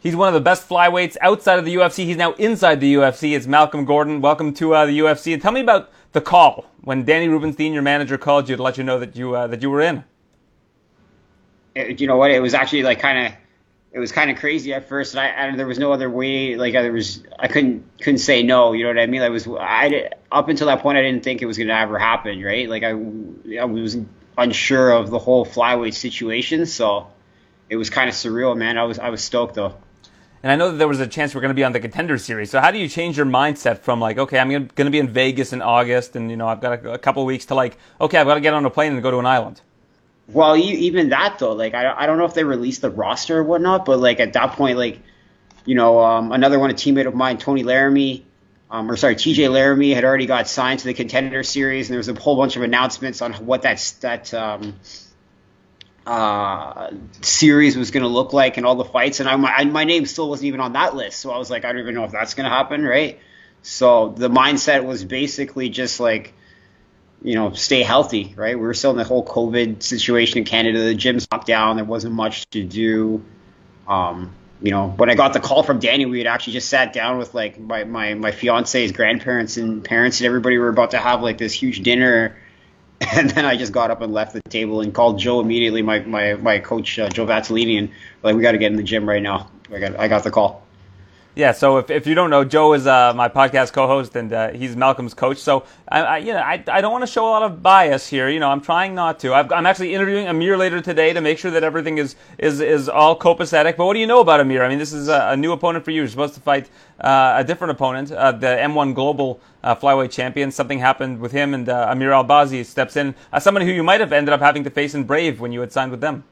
He's one of the best flyweights outside of the UFC. He's now inside the UFC. It's Malcolm Gordon. Welcome to uh, the UFC. And tell me about the call when Danny Rubenstein, your manager, called you to let you know that you uh, that you were in. it- you know what? It was actually like kind of, it was kind of crazy at first, and I and there was no other way. Like there was, I couldn't couldn't say no. You know what I mean? I was, I did- up until that point, I didn't think it was gonna ever happen, right? Like I, I was unsure of the whole flyweight situation, so it was kind of surreal, man. I was I was stoked though. And I know that there was a chance we're going to be on the contender series. So how do you change your mindset from like, okay, I'm going to be in Vegas in August, and you know I've got a, a couple of weeks to like, okay, I've got to get on a plane and go to an island. Well, e- even that though, like I, I don't know if they released the roster or whatnot, but like at that point, like you know, um, another one, a teammate of mine, Tony Laramie, um, or sorry, TJ Laramie, had already got signed to the Contender Series, and there was a whole bunch of announcements on what that that um, uh, series was going to look like and all the fights, and I, my my name still wasn't even on that list, so I was like, I don't even know if that's going to happen, right? So the mindset was basically just like you know, stay healthy, right? We were still in the whole COVID situation in Canada. The gyms locked down. There wasn't much to do. Um, you know, when I got the call from Danny, we had actually just sat down with like my, my, my fiance's grandparents and parents and everybody were about to have like this huge dinner. [laughs] And then I just got up and left the table and called Joe immediately, my, my, my coach, uh, Joe Valtellini, and like, we got to get in the gym right now. I got I got the call. Yeah, so if, if you don't know, Joe is uh, my podcast co-host and uh, he's Malcolm's coach. So I, I you know I, I don't want to show a lot of bias here. You know, I'm trying not to. i am actually interviewing Amir later today to make sure that everything is is is all copacetic. But what do you know about Amir? I mean, this is a, a new opponent for you. You're supposed to fight uh, a different opponent, uh, the M1 Global uh, flyweight champion. Something happened with him, and uh, Amir Albazi steps in, as someone who you might have ended up having to face in Brave when you had signed with them.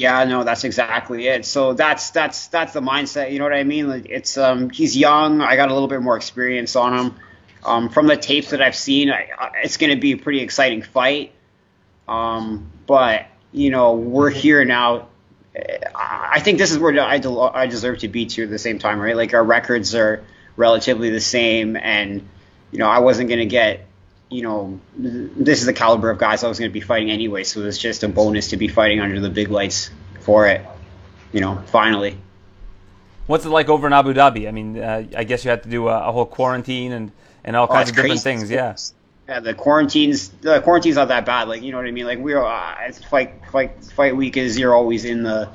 Yeah, no, that's exactly it. So that's that's that's the mindset. You know what I mean? Like it's um he's young. I got a little bit more experience on him. Um, from the tapes that I've seen, I, it's going to be a pretty exciting fight. Um, but you know, we're here now. I think this is where I, de- I deserve to be too at the same time, right? Like our records are relatively the same, and you know, I wasn't going to get you know, this is the caliber of guys I was going to be fighting anyway, so it's just a bonus to be fighting under the big lights for it. You know, finally. What's it like over in Abu Dhabi? I mean, uh, I guess you had to do a, a, whole quarantine and, and all oh, kinds of different crazy. things. Yeah. Yeah, the quarantines. The quarantine's not that bad. Like you know what I mean. Like we're uh, fight fight fight week is you're always in the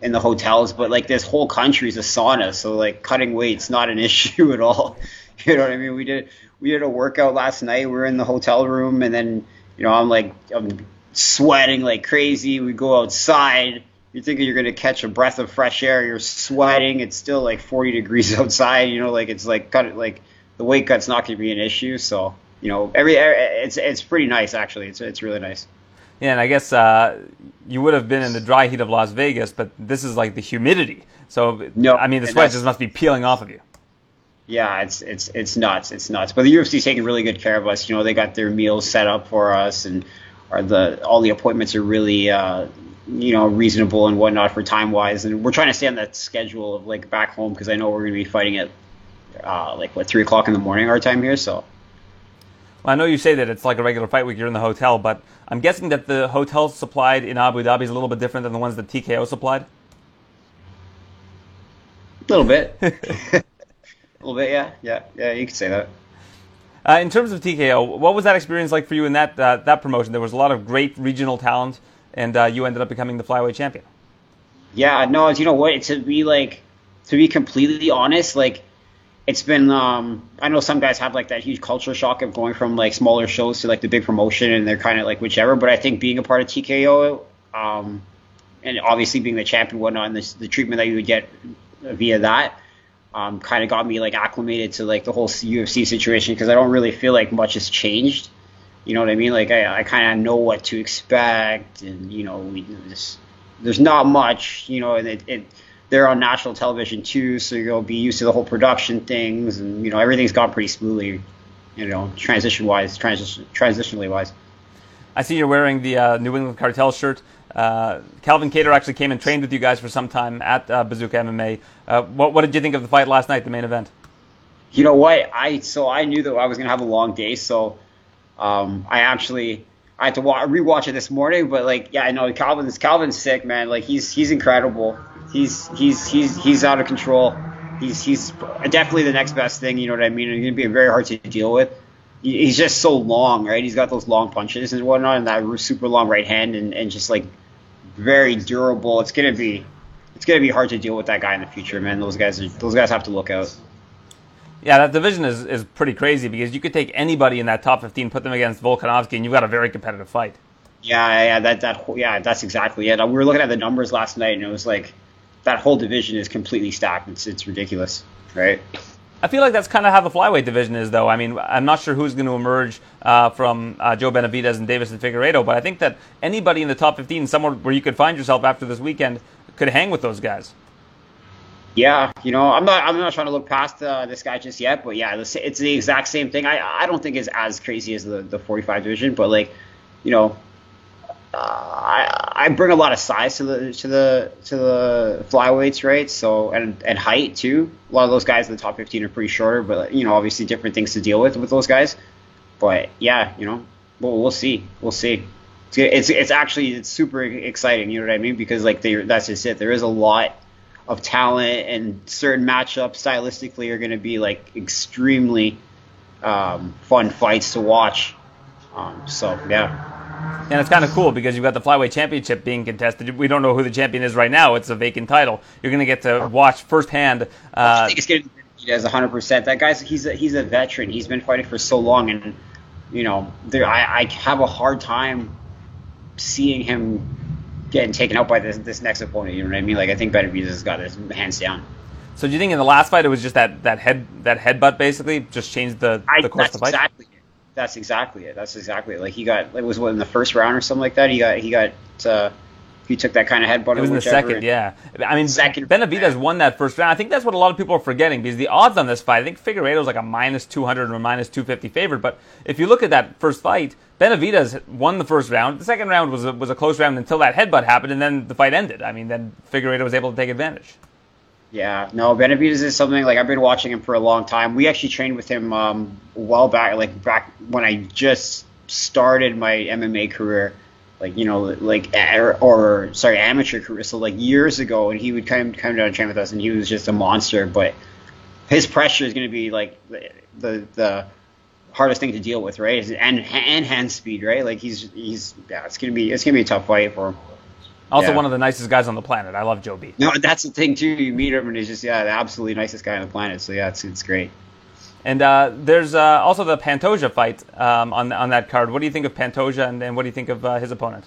in the hotels, but like this whole country's a sauna, so like cutting weight's not an [laughs] issue at all. You know what I mean? We did we did a workout last night. We were in the hotel room, and then you know I'm like I'm sweating like crazy. We go outside. You're thinking you're gonna catch a breath of fresh air. You're sweating. It's still like 40 degrees [laughs] outside. You know, like it's like cut like the weight cut's not gonna be an issue. So you know, every it's it's pretty nice actually. It's it's really nice. Yeah, and I guess uh, you would have been in the dry heat of Las Vegas, but this is like the humidity. So no, I mean, the sweat just must be peeling off of you. Yeah, it's it's it's nuts. It's nuts. But the UFC's taking really good care of us. You know, they got their meals set up for us, and are the all the appointments are really uh, you know reasonable and whatnot for time wise. And we're trying to stay on that schedule of like back home because I know we're going to be fighting at uh, like what three o'clock in the morning our time here. So. Well, I know you say that it's like a regular fight week. You're in the hotel, but I'm guessing that the hotels supplied in Abu Dhabi is a little bit different than the ones that TKO supplied. A little bit. [laughs] A little bit, yeah, yeah, yeah. You could say that. Uh, in terms of TKO, what was that experience like for you in that uh, that promotion? There was a lot of great regional talent, and uh, you ended up becoming the flyweight champion. Yeah, no, you know what? To be like, to be completely honest, like, it's been. Um, I know some guys have like that huge culture shock of going from like smaller shows to like the big promotion, and they're kind of like whichever. But I think being a part of TKO, um, and obviously being the champion, whatnot, and the, the treatment that you would get via that um, kind of got me like acclimated to like the whole UFC situation because I don't really feel like much has changed. You know what I mean? Like I, I kind of know what to expect, and you know, we there's not much, you know, and it, it they're on national television too, so you'll be used to the whole production things, and you know, everything's gone pretty smoothly, you know, transition wise, transition transitionally wise. I see you're wearing the uh, New England Cartel shirt. Uh, Calvin Kattar actually came and trained with you guys for some time at uh, Bazooka MMA. Uh, what, what did you think of the fight last night, the main event? You know what? I so I knew that I was gonna have a long day, so um, I actually I had to wa- rewatch it this morning. But like, yeah, I know Calvin's Calvin's sick, man. Like he's he's incredible. He's he's he's he's out of control. He's he's definitely the next best thing. You know what I mean? He's gonna be very hard to deal with he's just so long, right? He's got those long punches and whatnot, and that super long right hand, and, and just like very durable. It's gonna be it's gonna be hard to deal with that guy in the future, man. Those guys are, those guys have to look out. Yeah, that division is, is pretty crazy because you could take anybody in that top 15, put them against Volkanovski, and you've got a very competitive fight. Yeah, yeah, that that yeah, that's exactly it. We were looking at the numbers last night, and it was like that whole division is completely stacked. It's it's ridiculous, right? I feel like that's kind of how the flyweight division is, though. I mean, I'm not sure who's going to emerge uh, from uh, Joe Benavidez and Deiveson Figueiredo, but I think that anybody in the top 15, somewhere where you could find yourself after this weekend, could hang with those guys. Yeah, you know, I'm not I'm not trying to look past uh, this guy just yet, but yeah, it's the exact same thing. I I don't think it's as crazy as the the 45 division, but like, you know, uh, I I bring a lot of size to the to the to the flyweights, right? So and and height too. A lot of those guys in the top 15 are pretty shorter, but you know, obviously different things to deal with with those guys. But yeah, you know, we'll we'll see, we'll see. It's it's, it's actually it's super exciting. You know what I mean? Because like they that's just it. There is a lot of talent and certain matchups stylistically are going to be like extremely um, fun fights to watch. Um, so yeah. And it's kind of cool because you've got the flyweight championship being contested. We don't know who the champion is right now. It's a vacant title. You're going to get to watch firsthand. Uh, I think it's going to be as 100. percent That guy's he's a, he's a veteran. He's been fighting for so long, and you know, there, I, I have a hard time seeing him getting taken out by this this next opponent. You know what I mean? Like I think Benavidez has got his hands down. So do you think in the last fight it was just that, that head that headbutt basically just changed the, I, course of the fight? Exactly. That's exactly it. That's exactly it. Like he got it was what in the first round or something like that. He got he got uh, he took that kind of headbutt. It was in the second, yeah. I mean, Second Benavidez round. won that first round. I think that's what a lot of people are forgetting because the odds on this fight, I think Figueiredo's like a minus 200 or minus 250 favorite. But if you look at that first fight, Benavidez won the first round. The second round was a, was a close round until that headbutt happened, and then the fight ended. I mean, then Figueiredo was able to take advantage. Yeah, no, Benavidez is something like I've been watching him for a long time. We actually trained with him um, a while back, like back when I just started my MMA career, like you know, like or, or sorry, amateur career. So like years ago, and he would come come down and train with us, and he was just a monster. But his pressure is going to be like the, the the hardest thing to deal with, right? And and hand speed, right? Like he's he's yeah, it's gonna be it's gonna be a tough fight for him. Also, Yeah. one of the nicest guys on the planet. I love Joe B. No, that's the thing too. You meet him and he's just yeah, the absolutely nicest guy on the planet. So yeah, it's it's great. And uh, there's uh, also the Pantoja fight um, on on that card. What do you think of Pantoja, and, and what do you think of uh, his opponent?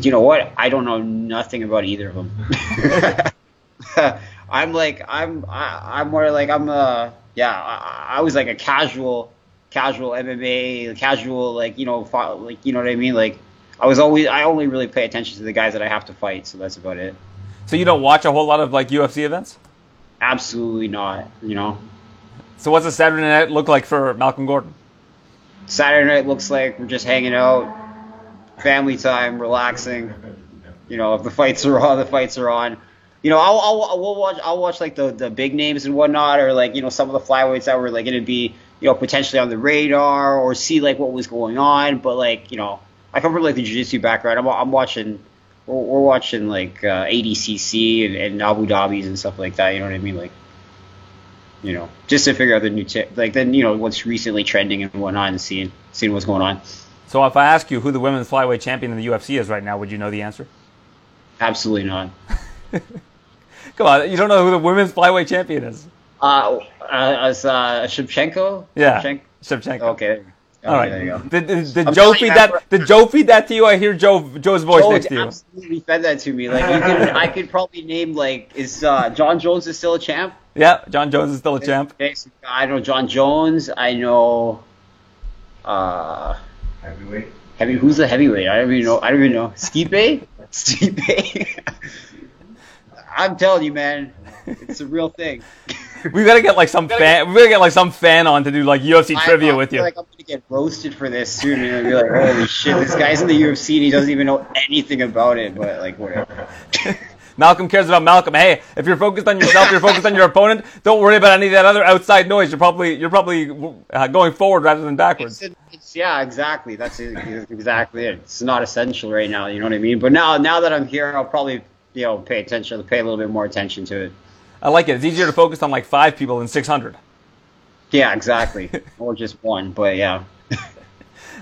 You know what? I don't know nothing about either of them. [laughs] I'm like I'm I, I'm more like I'm uh yeah I, I was like a casual casual MMA casual like you know like you know what I mean like I was always I only really pay attention to the guys that I have to fight so that's about it. So you don't watch a whole lot of like UFC events. Absolutely not. You know So what's a Saturday night look like for Malcolm Gordon? Saturday night looks like we're just hanging out, family time, relaxing. You know, if the fights are on, the fights are on. You know, I'll, I'll, I'll watch I'll watch like the, the big names and whatnot, or like you know some of the flyweights that were like going to be you know potentially on the radar, or see like what was going on. But like you know, I come from like the jiu-jitsu background. I'm, I'm watching we're, we're watching like uh, ADCC and, and Abu Dhabi's and stuff like that. You know what I mean? Like you know, just to figure out the new tip, like then you know what's recently trending and whatnot, and seeing seeing what's going on. So if I ask you who the women's flyweight champion in the UFC is right now, would you know the answer? Absolutely not. [laughs] Come on, you don't know who the women's flyweight champion is? Uh, uh, as uh, Shevchenko. Yeah, Shevchenko? Shevchenko. Okay. All right. There you go. Did, did, did I'm Joe feed that? I'm- Did Joe feed that to you? I hear Joe Joe's voice Joe next to you. absolutely fed that to me. Like you could, I could probably name like is uh, Jon Jones is still a champ. Yeah, Jon Jones is still a champ. Okay, so I know Jon Jones. I know. Uh, Heavyweight. heavy. Who's the heavyweight? I don't even know. I don't even know. Stipe. [laughs] Stipe. I'm telling you, man, it's a real thing. [laughs] We gotta get like some fan. We gotta get like some fan on to do like UFC I- trivia I with you. Like I'm gonna get roasted for this soon, and be like, "Holy shit, this guy's in the UFC and he doesn't even know anything about it." But like, whatever. [laughs] Malcolm cares about Malcolm. Hey, if you're focused on yourself, you're focused on your opponent. Don't worry about any of that other outside noise. You're probably you're probably uh, going forward rather than backwards. It's, it's, yeah, exactly. That's exactly it. It's not essential right now. You know what I mean? But now, now that I'm here, I'll probably you know pay attention, pay a little bit more attention to it. I like it. It's easier to focus on like five people than 600. Yeah, exactly. [laughs] or just one, but yeah. [laughs]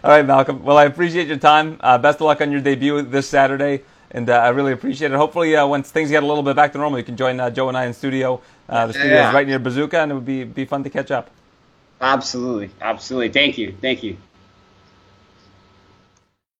All right, Malcolm. Well, I appreciate your time. Uh, best of luck on your debut this Saturday, and uh, I really appreciate it. Hopefully, uh, once things get a little bit back to normal, you can join uh, Joe and I in studio. Uh, the studio Yeah. is right near Bazooka, and it would be be fun to catch up. Absolutely, absolutely. Thank you, thank you.